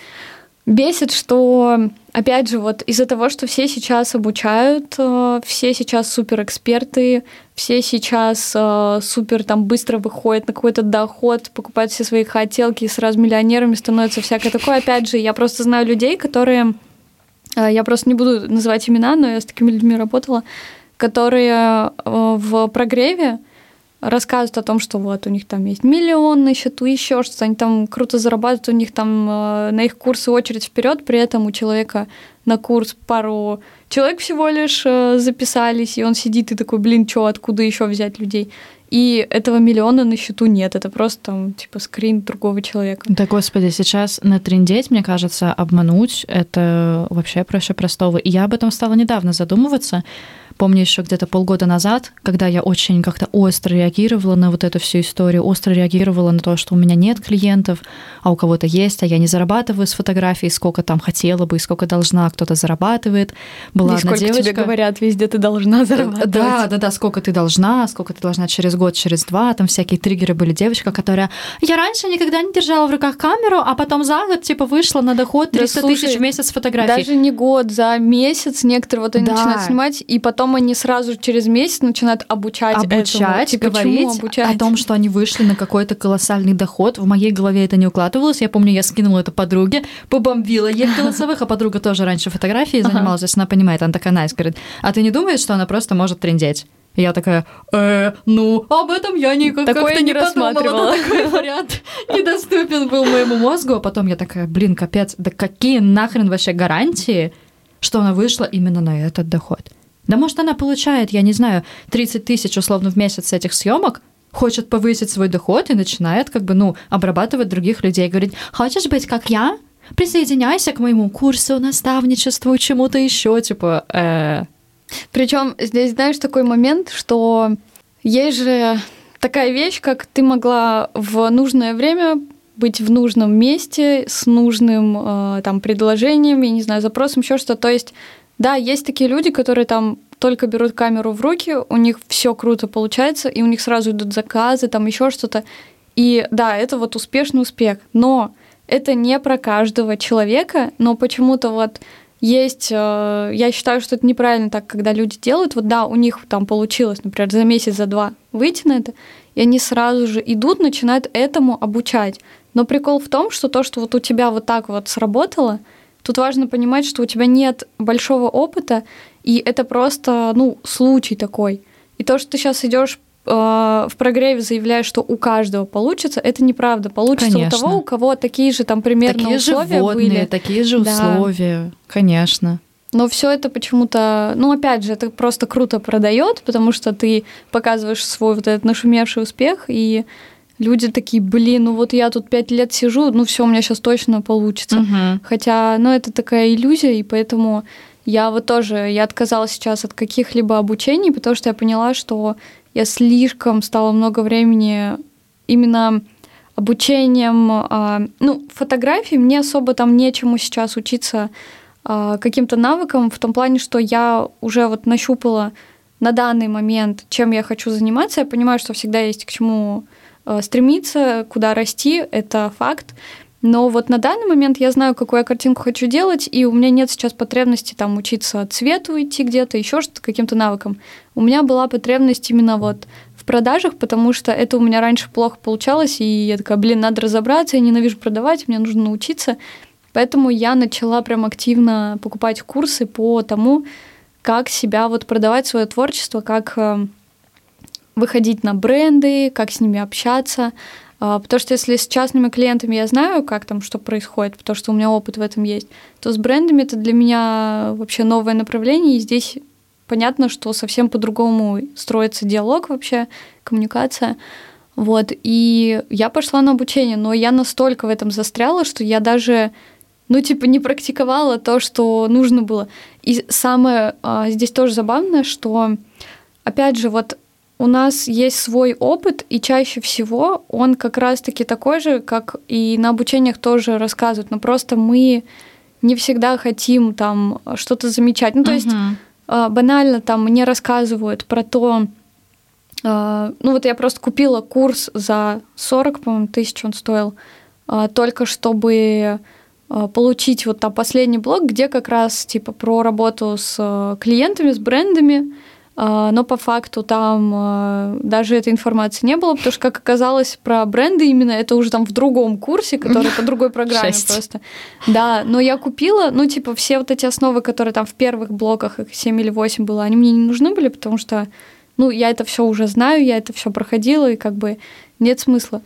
бесит, что опять же, вот из-за того, что все сейчас обучают, э, все сейчас суперэксперты, все сейчас э, супер там быстро выходят на какой-то доход, покупают все свои хотелки и сразу миллионерами становятся всякое такое. Опять же, я просто знаю людей, которые, э, я просто не буду называть имена, но я с такими людьми работала, которые в прогреве рассказывают о том, что вот у них там есть миллион на счету, еще что-то, они там круто зарабатывают, у них там э, на их курсы очередь вперед, при этом у человека на курс пару человек всего лишь э, записались, и он сидит и такой, блин, что, откуда еще взять людей? И этого миллиона на счету нет, это просто там типа скрин другого человека. Да, господи, сейчас натрендеть, мне кажется, обмануть, это вообще проще простого. И я об этом стала недавно задумываться, Помню еще где-то полгода назад, когда я очень как-то остро реагировала на вот эту всю историю, остро реагировала на то, что у меня нет клиентов, а у кого-то есть, а я не зарабатываю с фотографий, сколько там хотела бы, сколько должна, а кто-то зарабатывает. Была и сколько девочка... тебе говорят, везде ты должна зарабатывать. Да, да, да, сколько ты должна, сколько ты должна через год, через два, там всякие триггеры были. Девочка, которая, я раньше никогда не держала в руках камеру, а потом за год, типа, вышла на доход 300 да, тысяч в месяц фотографий. Даже не год, за месяц некоторые вот они да. начинают снимать, и потом потом они сразу через месяц начинают обучать Обучать, этому. Говорить обучать? о том, что они вышли на какой-то колоссальный доход. В моей голове это не укладывалось. Я помню, я скинула это подруге, побомбила ей голосовых, а подруга тоже раньше фотографией занималась, ага. она понимает, она такая найс, говорит, а ты не думаешь, что она просто может трендеть? я такая, э, ну, об этом я никак Такое не, не рассматривала. Такой вариант недоступен был моему мозгу. А потом я такая, блин, капец, да какие нахрен вообще гарантии, что она вышла именно на этот доход? Да может, она получает, я не знаю, 30 тысяч условно в месяц с этих съемок, хочет повысить свой доход и начинает как бы, ну, обрабатывать других людей. Говорит, хочешь быть как я? Присоединяйся к моему курсу, наставничеству, чему-то еще, типа... Э... Причем здесь, знаешь, такой момент, что есть же такая вещь, как ты могла в нужное время быть в нужном месте с нужным э, там предложением, я не знаю, запросом, еще что-то. То есть да, есть такие люди, которые там только берут камеру в руки, у них все круто получается, и у них сразу идут заказы, там еще что-то. И да, это вот успешный успех. Но это не про каждого человека, но почему-то вот есть, э, я считаю, что это неправильно так, когда люди делают, вот да, у них там получилось, например, за месяц, за два выйти на это, и они сразу же идут, начинают этому обучать. Но прикол в том, что то, что вот у тебя вот так вот сработало, Тут важно понимать, что у тебя нет большого опыта, и это просто, ну, случай такой. И то, что ты сейчас идешь э, в прогреве заявляешь, что у каждого получится, это неправда. Получится Конечно. у того, у кого такие же там примерно такие условия же водные, были. Такие же условия, да. конечно. Но все это почему-то, ну опять же, это просто круто продает, потому что ты показываешь свой вот этот нашумевший успех, и люди такие, блин, ну вот я тут пять лет сижу, ну все, у меня сейчас точно получится. Угу. Хотя, ну это такая иллюзия, и поэтому я вот тоже, я отказалась сейчас от каких-либо обучений, потому что я поняла, что я слишком стала много времени именно обучением, а, ну, фотографии, мне особо там нечему сейчас учиться а, каким-то навыкам, в том плане, что я уже вот нащупала на данный момент, чем я хочу заниматься, я понимаю, что всегда есть к чему стремиться, куда расти, это факт. Но вот на данный момент я знаю, какую я картинку хочу делать, и у меня нет сейчас потребности там учиться цвету идти где-то, еще что-то, каким-то навыкам. У меня была потребность именно вот в продажах, потому что это у меня раньше плохо получалось, и я такая, блин, надо разобраться, я ненавижу продавать, мне нужно научиться. Поэтому я начала прям активно покупать курсы по тому, как себя вот продавать свое творчество, как э, выходить на бренды, как с ними общаться. А, потому что если с частными клиентами я знаю, как там что происходит, потому что у меня опыт в этом есть, то с брендами это для меня вообще новое направление, и здесь понятно, что совсем по-другому строится диалог вообще, коммуникация. Вот, и я пошла на обучение, но я настолько в этом застряла, что я даже, ну, типа, не практиковала то, что нужно было. И самое а, здесь тоже забавное, что, опять же, вот у нас есть свой опыт, и чаще всего он как раз-таки такой же, как и на обучениях тоже рассказывают, но просто мы не всегда хотим там что-то замечать. Ну, то uh-huh. есть а, банально там мне рассказывают про то, а, ну вот я просто купила курс за 40, по-моему, тысяч он стоил, а, только чтобы получить вот там последний блок, где как раз типа про работу с клиентами, с брендами, но по факту там а, даже этой информации не было, потому что, как оказалось, про бренды именно это уже там в другом курсе, который по другой программе Шесть. просто. Да, но я купила, ну, типа, все вот эти основы, которые там в первых блоках, их 7 или 8 было, они мне не нужны были, потому что ну, я это все уже знаю, я это все проходила, и как бы нет смысла.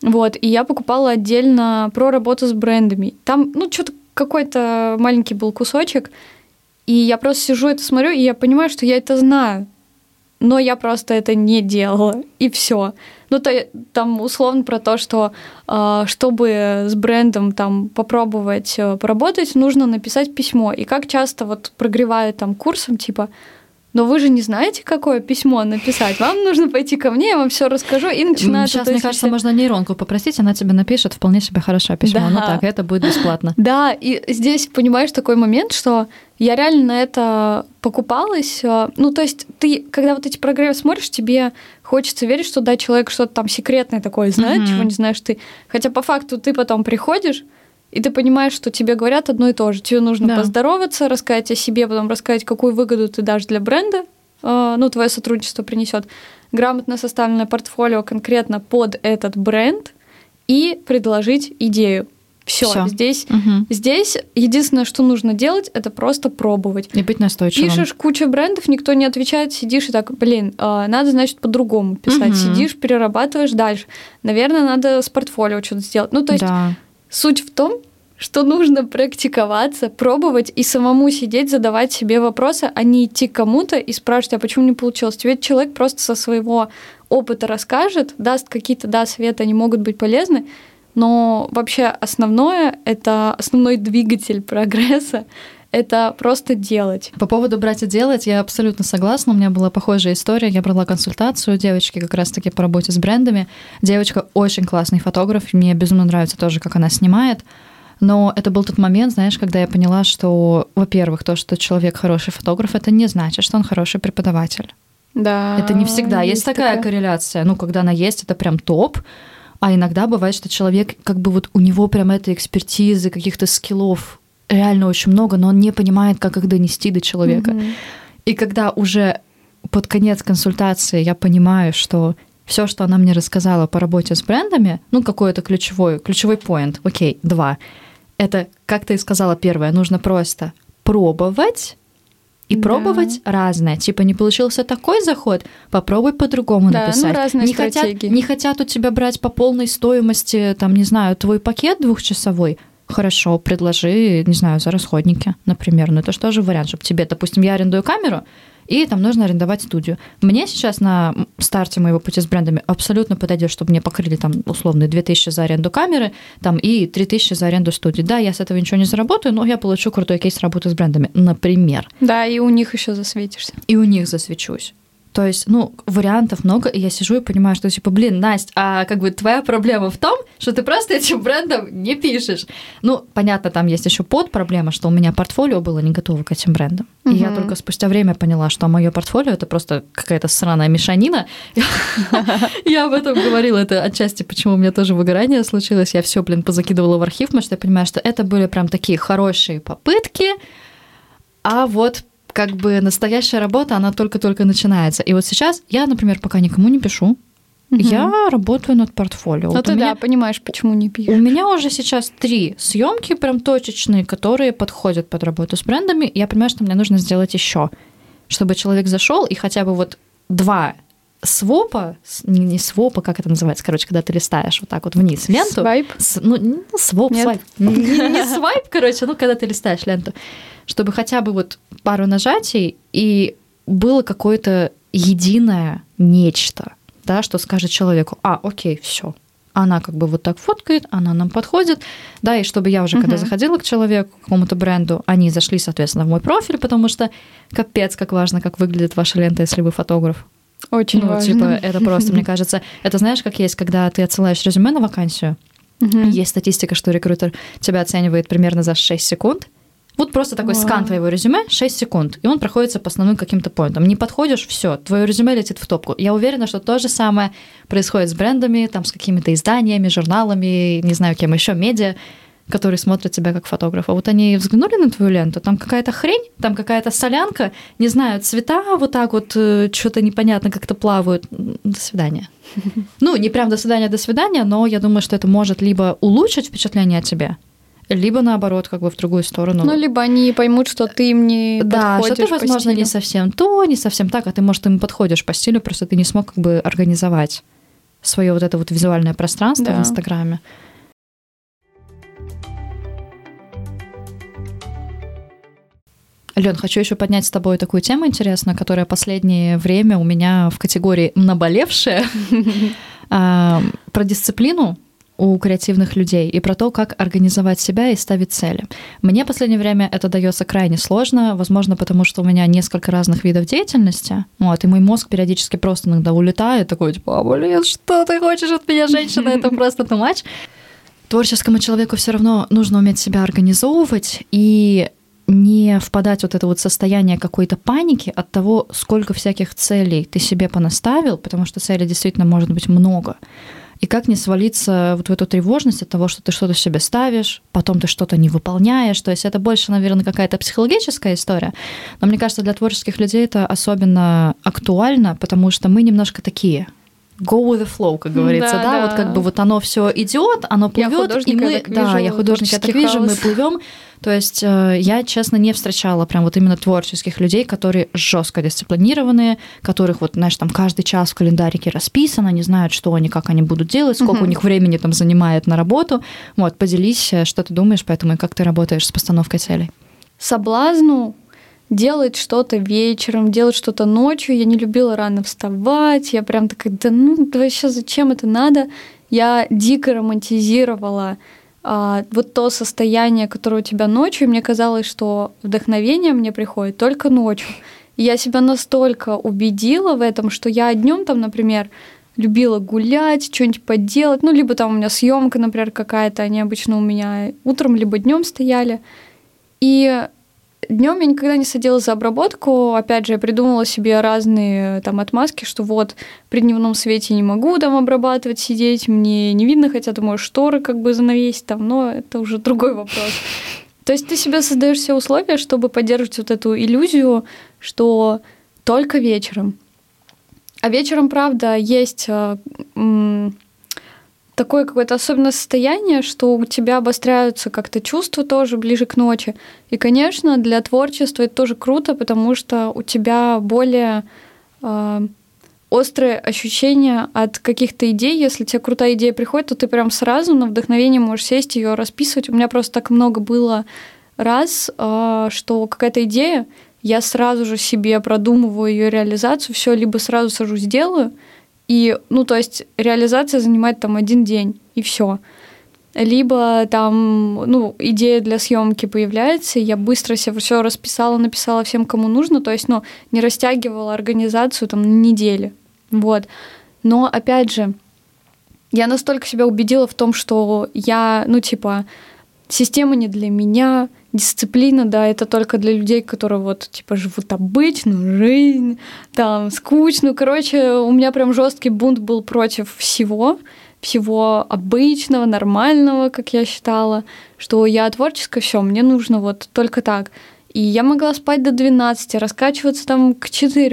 Вот, и я покупала отдельно про работу с брендами. Там, ну, что-то какой-то маленький был кусочек, и я просто сижу это смотрю, и я понимаю, что я это знаю, но я просто это не делала, и все. Ну, то, там условно про то, что э, чтобы с брендом там попробовать э, поработать, нужно написать письмо. И как часто вот прогревают там курсом, типа, но вы же не знаете, какое письмо написать. Вам нужно пойти ко мне, я вам все расскажу и начинаю. Сейчас, мне кажется, все... можно нейронку попросить, она тебе напишет вполне себе хорошее письмо. Да. Ну так, это будет бесплатно. Да, и здесь понимаешь такой момент, что я реально на это покупалась. Э, ну, то есть ты, когда вот эти программы смотришь, тебе хочется верить, что да, человек что-то там секретное такое знает, mm-hmm. чего не знаешь ты. Хотя по факту ты потом приходишь, и ты понимаешь, что тебе говорят одно и то же. Тебе нужно да. поздороваться, рассказать о себе, потом рассказать, какую выгоду ты дашь для бренда, э, ну, твое сотрудничество принесет. Грамотно составленное портфолио конкретно под этот бренд и предложить идею. Все, здесь, угу. здесь единственное, что нужно делать, это просто пробовать. И быть настойчивым. Пишешь кучу брендов, никто не отвечает, сидишь и так, блин, э, надо, значит, по-другому писать. Угу. Сидишь, перерабатываешь дальше. Наверное, надо с портфолио что-то сделать. Ну, то есть да. Суть в том, что нужно практиковаться, пробовать и самому сидеть, задавать себе вопросы, а не идти кому-то и спрашивать, а почему не получилось. Ведь человек просто со своего опыта расскажет, даст какие-то, да, советы, они могут быть полезны, но вообще основное, это основной двигатель прогресса, это просто делать. По поводу брать и делать, я абсолютно согласна. У меня была похожая история. Я брала консультацию девочки как раз-таки по работе с брендами. Девочка очень классный фотограф. Мне безумно нравится тоже, как она снимает. Но это был тот момент, знаешь, когда я поняла, что, во-первых, то, что человек хороший фотограф, это не значит, что он хороший преподаватель. Да. Это не всегда. Есть, есть такая, такая корреляция. Ну, когда она есть, это прям топ. А иногда бывает, что человек, как бы вот у него прям этой экспертизы, каких-то скиллов реально очень много, но он не понимает, как их донести до человека. Mm-hmm. И когда уже под конец консультации я понимаю, что все, что она мне рассказала по работе с брендами, ну, какой-то ключевой, ключевой поинт, окей, два. Это, как ты и сказала, первое, нужно просто пробовать и да. пробовать разное. Типа не получился такой заход, попробуй по-другому да, ну, написать. Ну, разные не хотят, не хотят у тебя брать по полной стоимости, там, не знаю, твой пакет двухчасовой. Хорошо, предложи, не знаю, за расходники, например. Но это же тоже вариант, чтобы тебе, допустим, я арендую камеру, и там нужно арендовать студию. Мне сейчас на старте моего пути с брендами абсолютно подойдет, чтобы мне покрыли там условно 2000 за аренду камеры там, и 3000 за аренду студии. Да, я с этого ничего не заработаю, но я получу крутой кейс работы с брендами, например. Да, и у них еще засветишься. И у них засвечусь. То есть, ну, вариантов много, и я сижу и понимаю, что, типа, блин, Настя, а как бы твоя проблема в том, что ты просто этим брендом не пишешь. Ну, понятно, там есть еще под проблема, что у меня портфолио было не готово к этим брендам. Угу. И я только спустя время поняла, что мое портфолио это просто какая-то сраная мешанина. Я об этом говорила, это отчасти, почему у меня тоже выгорание случилось. Я все, блин, позакидывала в архив, потому что я понимаю, что это были прям такие хорошие попытки, а вот как бы настоящая работа, она только-только начинается. И вот сейчас я, например, пока никому не пишу, угу. я работаю над портфолио. Ну вот ты меня, да, понимаешь, почему не пишешь. У меня уже сейчас три съемки прям точечные, которые подходят под работу с брендами. Я понимаю, что мне нужно сделать еще, чтобы человек зашел и хотя бы вот два свопа, не, не свопа, как это называется, короче, когда ты листаешь вот так вот вниз ленту. Свайп? С, ну, ну, своп, Нет. свайп. Не, не свайп, короче, ну, когда ты листаешь ленту. Чтобы хотя бы вот пару нажатий и было какое-то единое нечто, да, что скажет человеку, а, окей, все, она как бы вот так фоткает, она нам подходит, да, и чтобы я уже, uh-huh. когда заходила к человеку, к какому-то бренду, они зашли, соответственно, в мой профиль, потому что капец, как важно, как выглядит ваша лента, если вы фотограф. Очень ну, важно. типа, это просто, мне кажется, это знаешь, как есть, когда ты отсылаешь резюме на вакансию, uh-huh. есть статистика, что рекрутер тебя оценивает примерно за 6 секунд, вот просто такой wow. скан твоего резюме 6 секунд, и он проходится по основным каким-то поинтам. Не подходишь, все, твое резюме летит в топку. Я уверена, что то же самое происходит с брендами, там, с какими-то изданиями, журналами, не знаю, кем еще, медиа, которые смотрят тебя как фотографа. Вот они взглянули на твою ленту, там какая-то хрень, там какая-то солянка, не знаю, цвета вот так вот, э, что-то непонятно как-то плавают. До свидания. Ну, не прям до свидания, до свидания, но я думаю, что это может либо улучшить впечатление о тебе, либо наоборот, как бы в другую сторону. Ну, либо они поймут, что ты им не да, подходишь что ты, возможно, стилю. не совсем то, не совсем так, а ты, может, им подходишь по стилю, просто ты не смог как бы организовать свое вот это вот визуальное пространство да. в Инстаграме. Лен, хочу еще поднять с тобой такую тему интересную, которая последнее время у меня в категории наболевшая а, про дисциплину у креативных людей и про то, как организовать себя и ставить цели. Мне в последнее время это дается крайне сложно, возможно, потому что у меня несколько разных видов деятельности, вот, и мой мозг периодически просто иногда улетает, такой, типа, а, блин, что ты хочешь от меня, женщина, это просто much. Творческому человеку все равно нужно уметь себя организовывать, и не впадать в вот это вот состояние какой-то паники от того, сколько всяких целей ты себе понаставил, потому что целей действительно может быть много. И как не свалиться вот в эту тревожность от того, что ты что-то себе ставишь, потом ты что-то не выполняешь. То есть это больше, наверное, какая-то психологическая история. Но мне кажется, для творческих людей это особенно актуально, потому что мы немножко такие go with the flow, как говорится, да, да? да. вот как бы вот оно все идет, оно плывет, и мы, да, я художник, я так вижу, мы плывем. То есть э, я, честно, не встречала прям вот именно творческих людей, которые жестко дисциплинированные, которых вот, знаешь, там каждый час в календарике расписано, не знают, что они, как они будут делать, сколько угу. у них времени там занимает на работу. Вот, поделись, э, что ты думаешь, поэтому и как ты работаешь с постановкой целей. Соблазну делать что-то вечером, делать что-то ночью. Я не любила рано вставать. Я прям такая, да ну да вообще зачем это надо? Я дико романтизировала а, вот то состояние, которое у тебя ночью. И мне казалось, что вдохновение мне приходит только ночью. И я себя настолько убедила в этом, что я днем там, например, любила гулять, что-нибудь поделать. Ну, либо там у меня съемка, например, какая-то, они обычно у меня утром, либо днем стояли. И Днем я никогда не садилась за обработку. Опять же, я придумала себе разные там отмазки, что вот при дневном свете не могу там обрабатывать, сидеть, мне не видно, хотя думаю, шторы как бы занавесить там, но это уже другой вопрос. То есть ты себе создаешь все условия, чтобы поддерживать вот эту иллюзию, что только вечером. А вечером, правда, есть э, такое какое-то особенное состояние, что у тебя обостряются как-то чувства тоже ближе к ночи. И, конечно, для творчества это тоже круто, потому что у тебя более э, острые ощущения от каких-то идей. Если тебе крутая идея приходит, то ты прям сразу на вдохновение можешь сесть ее расписывать. У меня просто так много было раз, э, что какая-то идея, я сразу же себе продумываю ее реализацию, все либо сразу сажусь, делаю, и, ну, то есть реализация занимает там один день, и все. Либо там, ну, идея для съемки появляется, я быстро себе все расписала, написала всем, кому нужно, то есть, ну, не растягивала организацию там на недели. Вот. Но, опять же, я настолько себя убедила в том, что я, ну, типа, система не для меня, дисциплина, да, это только для людей, которые вот, типа, живут обычную жизнь, там, скучную. Короче, у меня прям жесткий бунт был против всего, всего обычного, нормального, как я считала, что я творческая, все, мне нужно вот только так. И я могла спать до 12, раскачиваться там к 4.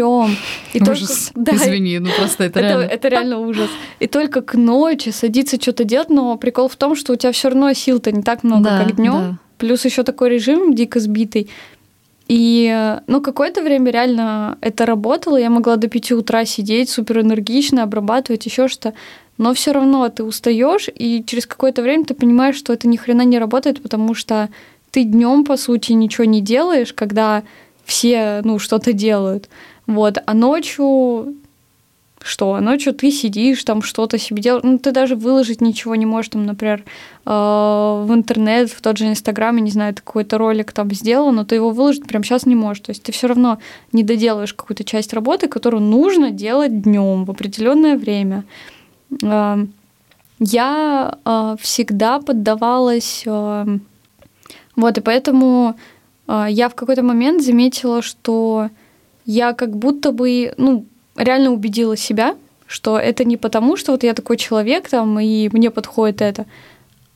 И ужас. Только, да, Извини, ну просто это, это реально. Это реально ужас. И только к ночи садиться что-то делать, но прикол в том, что у тебя все равно сил-то не так много, да, как днем. Да. Плюс еще такой режим дико сбитый. И, ну, какое-то время реально это работало. Я могла до 5 утра сидеть супер энергично, обрабатывать еще что но все равно ты устаешь, и через какое-то время ты понимаешь, что это ни хрена не работает, потому что ты днем, по сути, ничего не делаешь, когда все, ну, что-то делают. Вот, а ночью что? А ночью ты сидишь, там что-то себе делаешь. Ну, ты даже выложить ничего не можешь, там, например, э, в интернет, в тот же Инстаграм, я не знаю, ты какой-то ролик там сделал, но ты его выложить прямо сейчас не можешь. То есть ты все равно не доделаешь какую-то часть работы, которую нужно делать днем в определенное время. Э, я э, всегда поддавалась... Вот, и поэтому я в какой-то момент заметила, что я как будто бы, ну, реально убедила себя, что это не потому, что вот я такой человек там, и мне подходит это,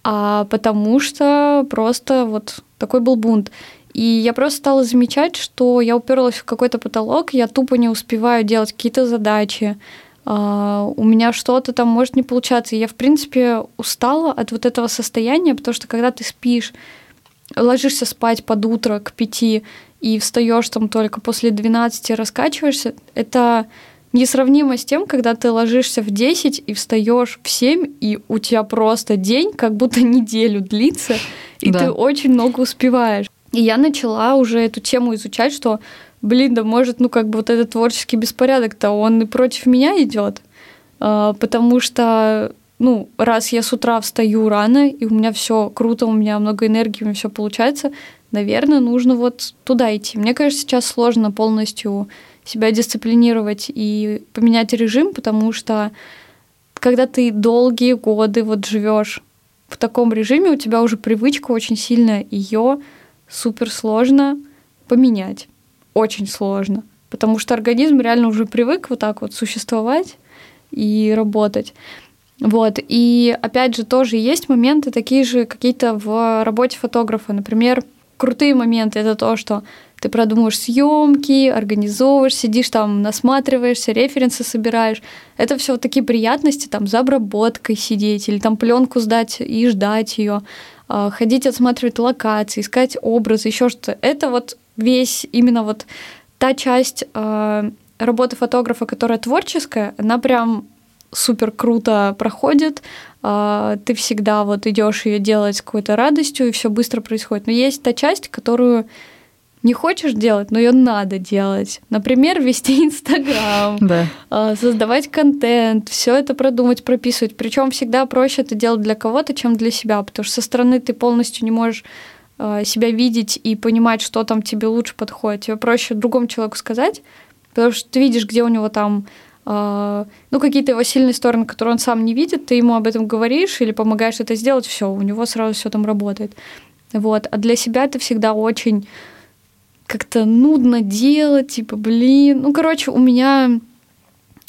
а потому что просто вот такой был бунт. И я просто стала замечать, что я уперлась в какой-то потолок, я тупо не успеваю делать какие-то задачи, а, у меня что-то там может не получаться. Я, в принципе, устала от вот этого состояния, потому что когда ты спишь, ложишься спать под утро к пяти и встаешь там только после 12 раскачиваешься, это несравнимо с тем, когда ты ложишься в 10 и встаешь в 7, и у тебя просто день как будто неделю длится, и да. ты очень много успеваешь. И я начала уже эту тему изучать, что блин, да может, ну как бы вот этот творческий беспорядок-то, он и против меня идет, а, потому что, ну, раз я с утра встаю рано, и у меня все круто, у меня много энергии, у меня все получается, наверное, нужно вот туда идти. Мне кажется, сейчас сложно полностью себя дисциплинировать и поменять режим, потому что когда ты долгие годы вот живешь в таком режиме, у тебя уже привычка очень сильная, ее супер сложно поменять очень сложно, потому что организм реально уже привык вот так вот существовать и работать. Вот. И опять же, тоже есть моменты такие же какие-то в работе фотографа. Например, крутые моменты это то, что ты продумываешь съемки, организовываешь, сидишь там, насматриваешься, референсы собираешь. Это все вот такие приятности, там, за обработкой сидеть или там пленку сдать и ждать ее, а, ходить отсматривать локации, искать образы, еще что-то. Это вот весь именно вот та часть э, работы фотографа, которая творческая, она прям супер круто проходит. Э, ты всегда вот идешь ее делать с какой-то радостью, и все быстро происходит. Но есть та часть, которую не хочешь делать, но ее надо делать. Например, вести Инстаграм, да. Э, создавать контент, все это продумать, прописывать. Причем всегда проще это делать для кого-то, чем для себя, потому что со стороны ты полностью не можешь Э, себя видеть и понимать, что там тебе лучше подходит. Тебе проще другому человеку сказать, потому что ты видишь, где у него там ну, какие-то его сильные стороны, которые он сам не видит, ты ему об этом говоришь или помогаешь это сделать, все, у него сразу все там работает. Вот. А для себя это всегда очень как-то нудно делать, типа, блин. Ну, короче, у меня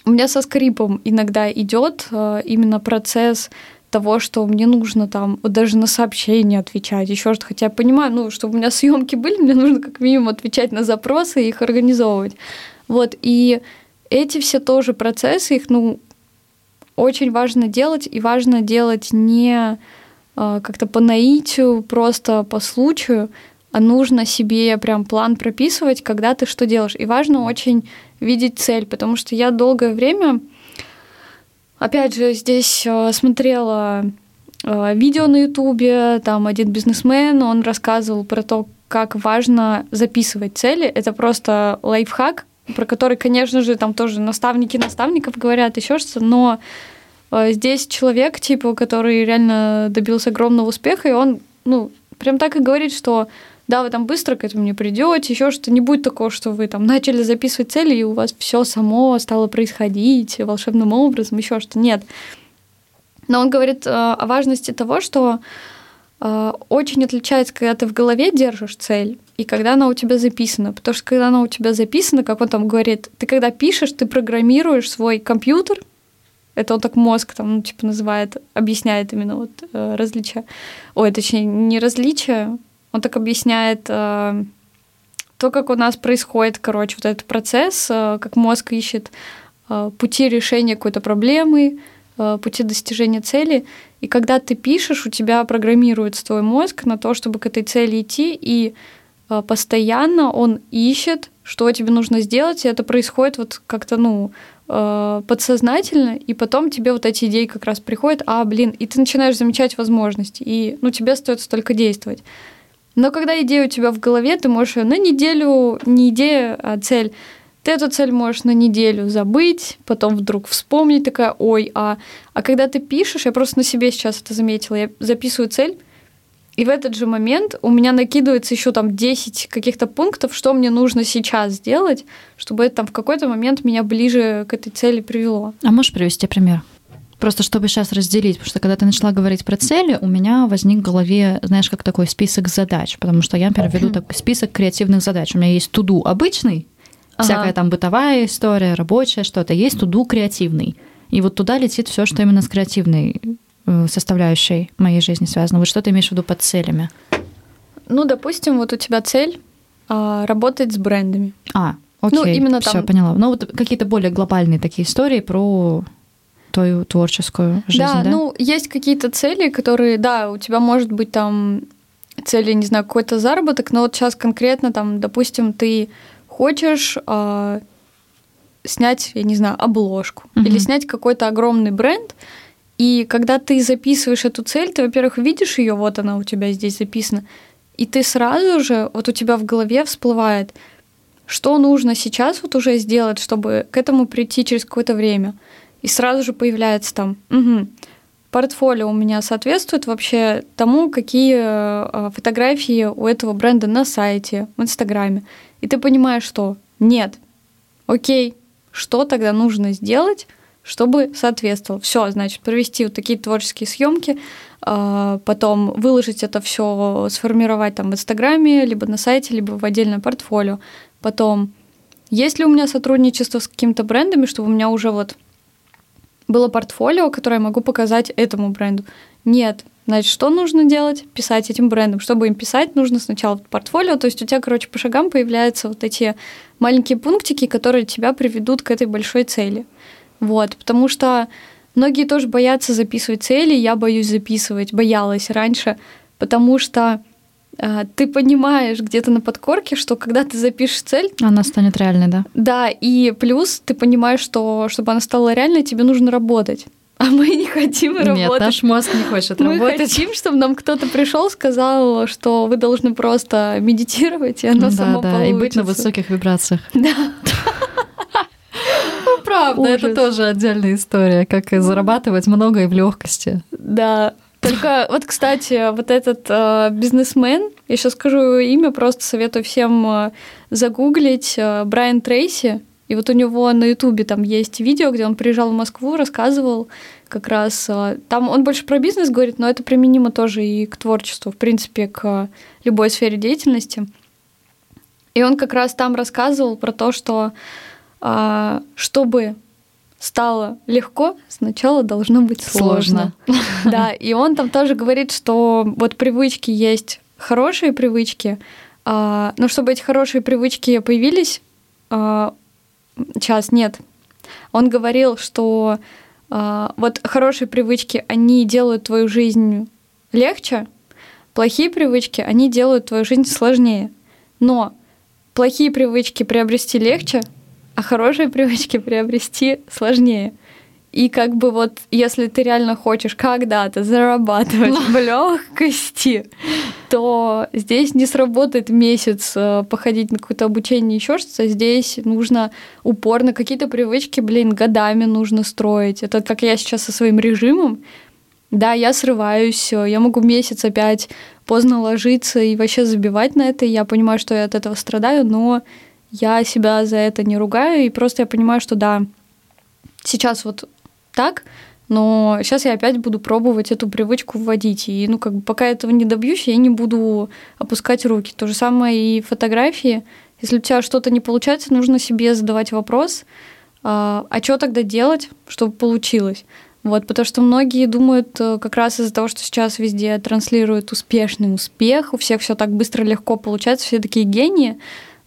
у меня со скрипом иногда идет э, именно процесс того, что мне нужно там даже на сообщения отвечать, еще что-то. Хотя я понимаю, ну, чтобы у меня съемки были, мне нужно как минимум отвечать на запросы и их организовывать. Вот, и эти все тоже процессы, их, ну, очень важно делать, и важно делать не э, как-то по наитию, просто по случаю, а нужно себе прям план прописывать, когда ты что делаешь. И важно очень видеть цель, потому что я долгое время Опять же, здесь э, смотрела э, видео на Ютубе, там один бизнесмен, он рассказывал про то, как важно записывать цели. Это просто лайфхак, про который, конечно же, там тоже наставники наставников говорят, еще что-то, но э, здесь человек, типа, который реально добился огромного успеха, и он, ну, прям так и говорит, что да, вы там быстро к этому не придете, еще что не будет такого, что вы там начали записывать цели, и у вас все само стало происходить волшебным образом, еще что нет. Но он говорит э, о важности того, что очень отличается, когда ты в голове держишь цель, и когда она у тебя записана. Потому что когда она у тебя записана, как он там говорит, ты когда пишешь, ты программируешь свой компьютер, это он так мозг там, ну, типа, называет, объясняет именно вот э, различия. Ой, точнее, не различия, он так объясняет э, то, как у нас происходит, короче, вот этот процесс, э, как мозг ищет э, пути решения какой-то проблемы, пути достижения цели. И когда ты пишешь, у тебя программируется твой мозг на то, чтобы к этой цели идти, и э, постоянно он ищет, что тебе нужно сделать, и это происходит вот как-то, ну, э, подсознательно, и потом тебе вот эти идеи как раз приходят, а, блин, и ты начинаешь замечать возможности, и, ну, тебе остается только действовать. Но когда идея у тебя в голове, ты можешь ее на неделю, не идея, а цель, ты эту цель можешь на неделю забыть, потом вдруг вспомнить, такая, ой, а, а когда ты пишешь, я просто на себе сейчас это заметила, я записываю цель, и в этот же момент у меня накидывается еще там 10 каких-то пунктов, что мне нужно сейчас сделать, чтобы это там в какой-то момент меня ближе к этой цели привело. А можешь привести пример? Просто чтобы сейчас разделить, потому что когда ты начала говорить про цели, у меня возник в голове, знаешь, как такой список задач, потому что я, например, веду такой список креативных задач. У меня есть туду обычный, ага. всякая там бытовая история, рабочая что-то, есть туду креативный. И вот туда летит все, что именно с креативной э, составляющей моей жизни связано. Вот что ты имеешь в виду под целями? Ну, допустим, вот у тебя цель а, работать с брендами. А, Окей, ну, именно там. Все, поняла. Ну, вот какие-то более глобальные такие истории про твою творческую жизнь, да? Да, ну, есть какие-то цели, которые, да, у тебя может быть там цели, не знаю, какой-то заработок, но вот сейчас конкретно там, допустим, ты хочешь э, снять, я не знаю, обложку mm-hmm. или снять какой-то огромный бренд, и когда ты записываешь эту цель, ты, во-первых, видишь ее, вот она у тебя здесь записана, и ты сразу же, вот у тебя в голове всплывает, что нужно сейчас вот уже сделать, чтобы к этому прийти через какое-то время. И сразу же появляется там, угу, портфолио у меня соответствует вообще тому, какие э, фотографии у этого бренда на сайте, в Инстаграме. И ты понимаешь, что нет, окей, что тогда нужно сделать, чтобы соответствовал. Все, значит, провести вот такие творческие съемки, а, потом выложить это все, сформировать там в Инстаграме, либо на сайте, либо в отдельное портфолио. Потом, есть ли у меня сотрудничество с какими-то брендами, чтобы у меня уже вот было портфолио, которое я могу показать этому бренду? Нет. Значит, что нужно делать? Писать этим брендам. Чтобы им писать, нужно сначала портфолио. То есть у тебя, короче, по шагам появляются вот эти маленькие пунктики, которые тебя приведут к этой большой цели. Вот, потому что многие тоже боятся записывать цели, я боюсь записывать, боялась раньше, потому что э, ты понимаешь где-то на подкорке, что когда ты запишешь цель... Она станет реальной, да? Да, и плюс ты понимаешь, что чтобы она стала реальной, тебе нужно работать. А мы не хотим работать. Нет, наш мозг не хочет мы работать. Мы хотим, чтобы нам кто-то пришел, сказал, что вы должны просто медитировать, и оно да, само да, получится. и быть на высоких вибрациях. Да правда, Ужас. это тоже отдельная история, как зарабатывать много и в легкости. Да. Только вот, кстати, вот этот э, бизнесмен, я сейчас скажу имя, просто советую всем э, загуглить э, Брайан Трейси. И вот у него на Ютубе там есть видео, где он приезжал в Москву, рассказывал как раз. Э, там он больше про бизнес говорит, но это применимо тоже и к творчеству, в принципе, к любой сфере деятельности. И он как раз там рассказывал про то, что а, чтобы стало легко, сначала должно быть сложно. сложно. Да, и он там тоже говорит, что вот привычки есть хорошие привычки, а, но чтобы эти хорошие привычки появились, а, нет. Он говорил, что вот хорошие привычки, они делают твою жизнь легче, плохие привычки, они делают твою жизнь сложнее. Но плохие привычки приобрести легче, а хорошие привычки приобрести сложнее. И как бы вот, если ты реально хочешь когда-то зарабатывать в легкости, то здесь не сработает месяц э, походить на какое-то обучение, еще что-то. Здесь нужно упорно какие-то привычки, блин, годами нужно строить. Это как я сейчас со своим режимом. Да, я срываюсь, э, я могу месяц опять поздно ложиться и вообще забивать на это. Я понимаю, что я от этого страдаю, но я себя за это не ругаю, и просто я понимаю, что да, сейчас вот так, но сейчас я опять буду пробовать эту привычку вводить. И, ну, как бы, пока этого не добьюсь, я не буду опускать руки. То же самое и фотографии. Если у тебя что-то не получается, нужно себе задавать вопрос, а, а что тогда делать, чтобы получилось? Вот, потому что многие думают э, как раз из-за того, что сейчас везде транслируют успешный успех, у всех все так быстро, легко получается, все такие гении,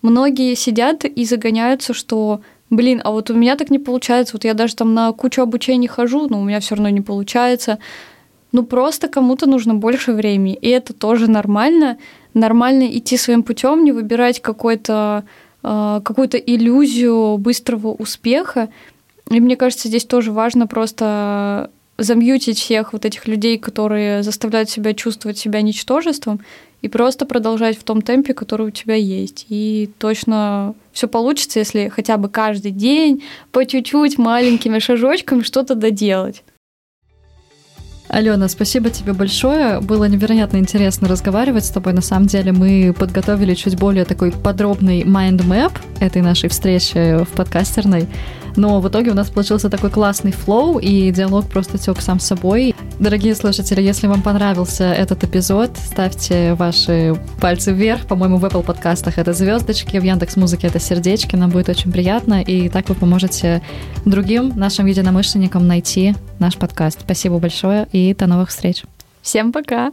многие сидят и загоняются, что блин, а вот у меня так не получается, вот я даже там на кучу обучений хожу, но у меня все равно не получается. Ну просто кому-то нужно больше времени, и это тоже нормально. Нормально идти своим путем, не выбирать какой-то э, какую-то иллюзию быстрого успеха. И мне кажется, здесь тоже важно просто замьютить всех вот этих людей, которые заставляют себя чувствовать себя ничтожеством, и просто продолжать в том темпе, который у тебя есть. И точно все получится, если хотя бы каждый день по чуть-чуть маленькими шажочками что-то доделать. Алена, спасибо тебе большое. Было невероятно интересно разговаривать с тобой. На самом деле мы подготовили чуть более такой подробный mind map этой нашей встречи в подкастерной. Но в итоге у нас получился такой классный флоу, и диалог просто тек сам собой. Дорогие слушатели, если вам понравился этот эпизод, ставьте ваши пальцы вверх. По-моему, в Apple подкастах это звездочки, в Яндекс Музыке это сердечки. Нам будет очень приятно, и так вы поможете другим нашим единомышленникам найти наш подкаст. Спасибо большое, и до новых встреч. Всем пока!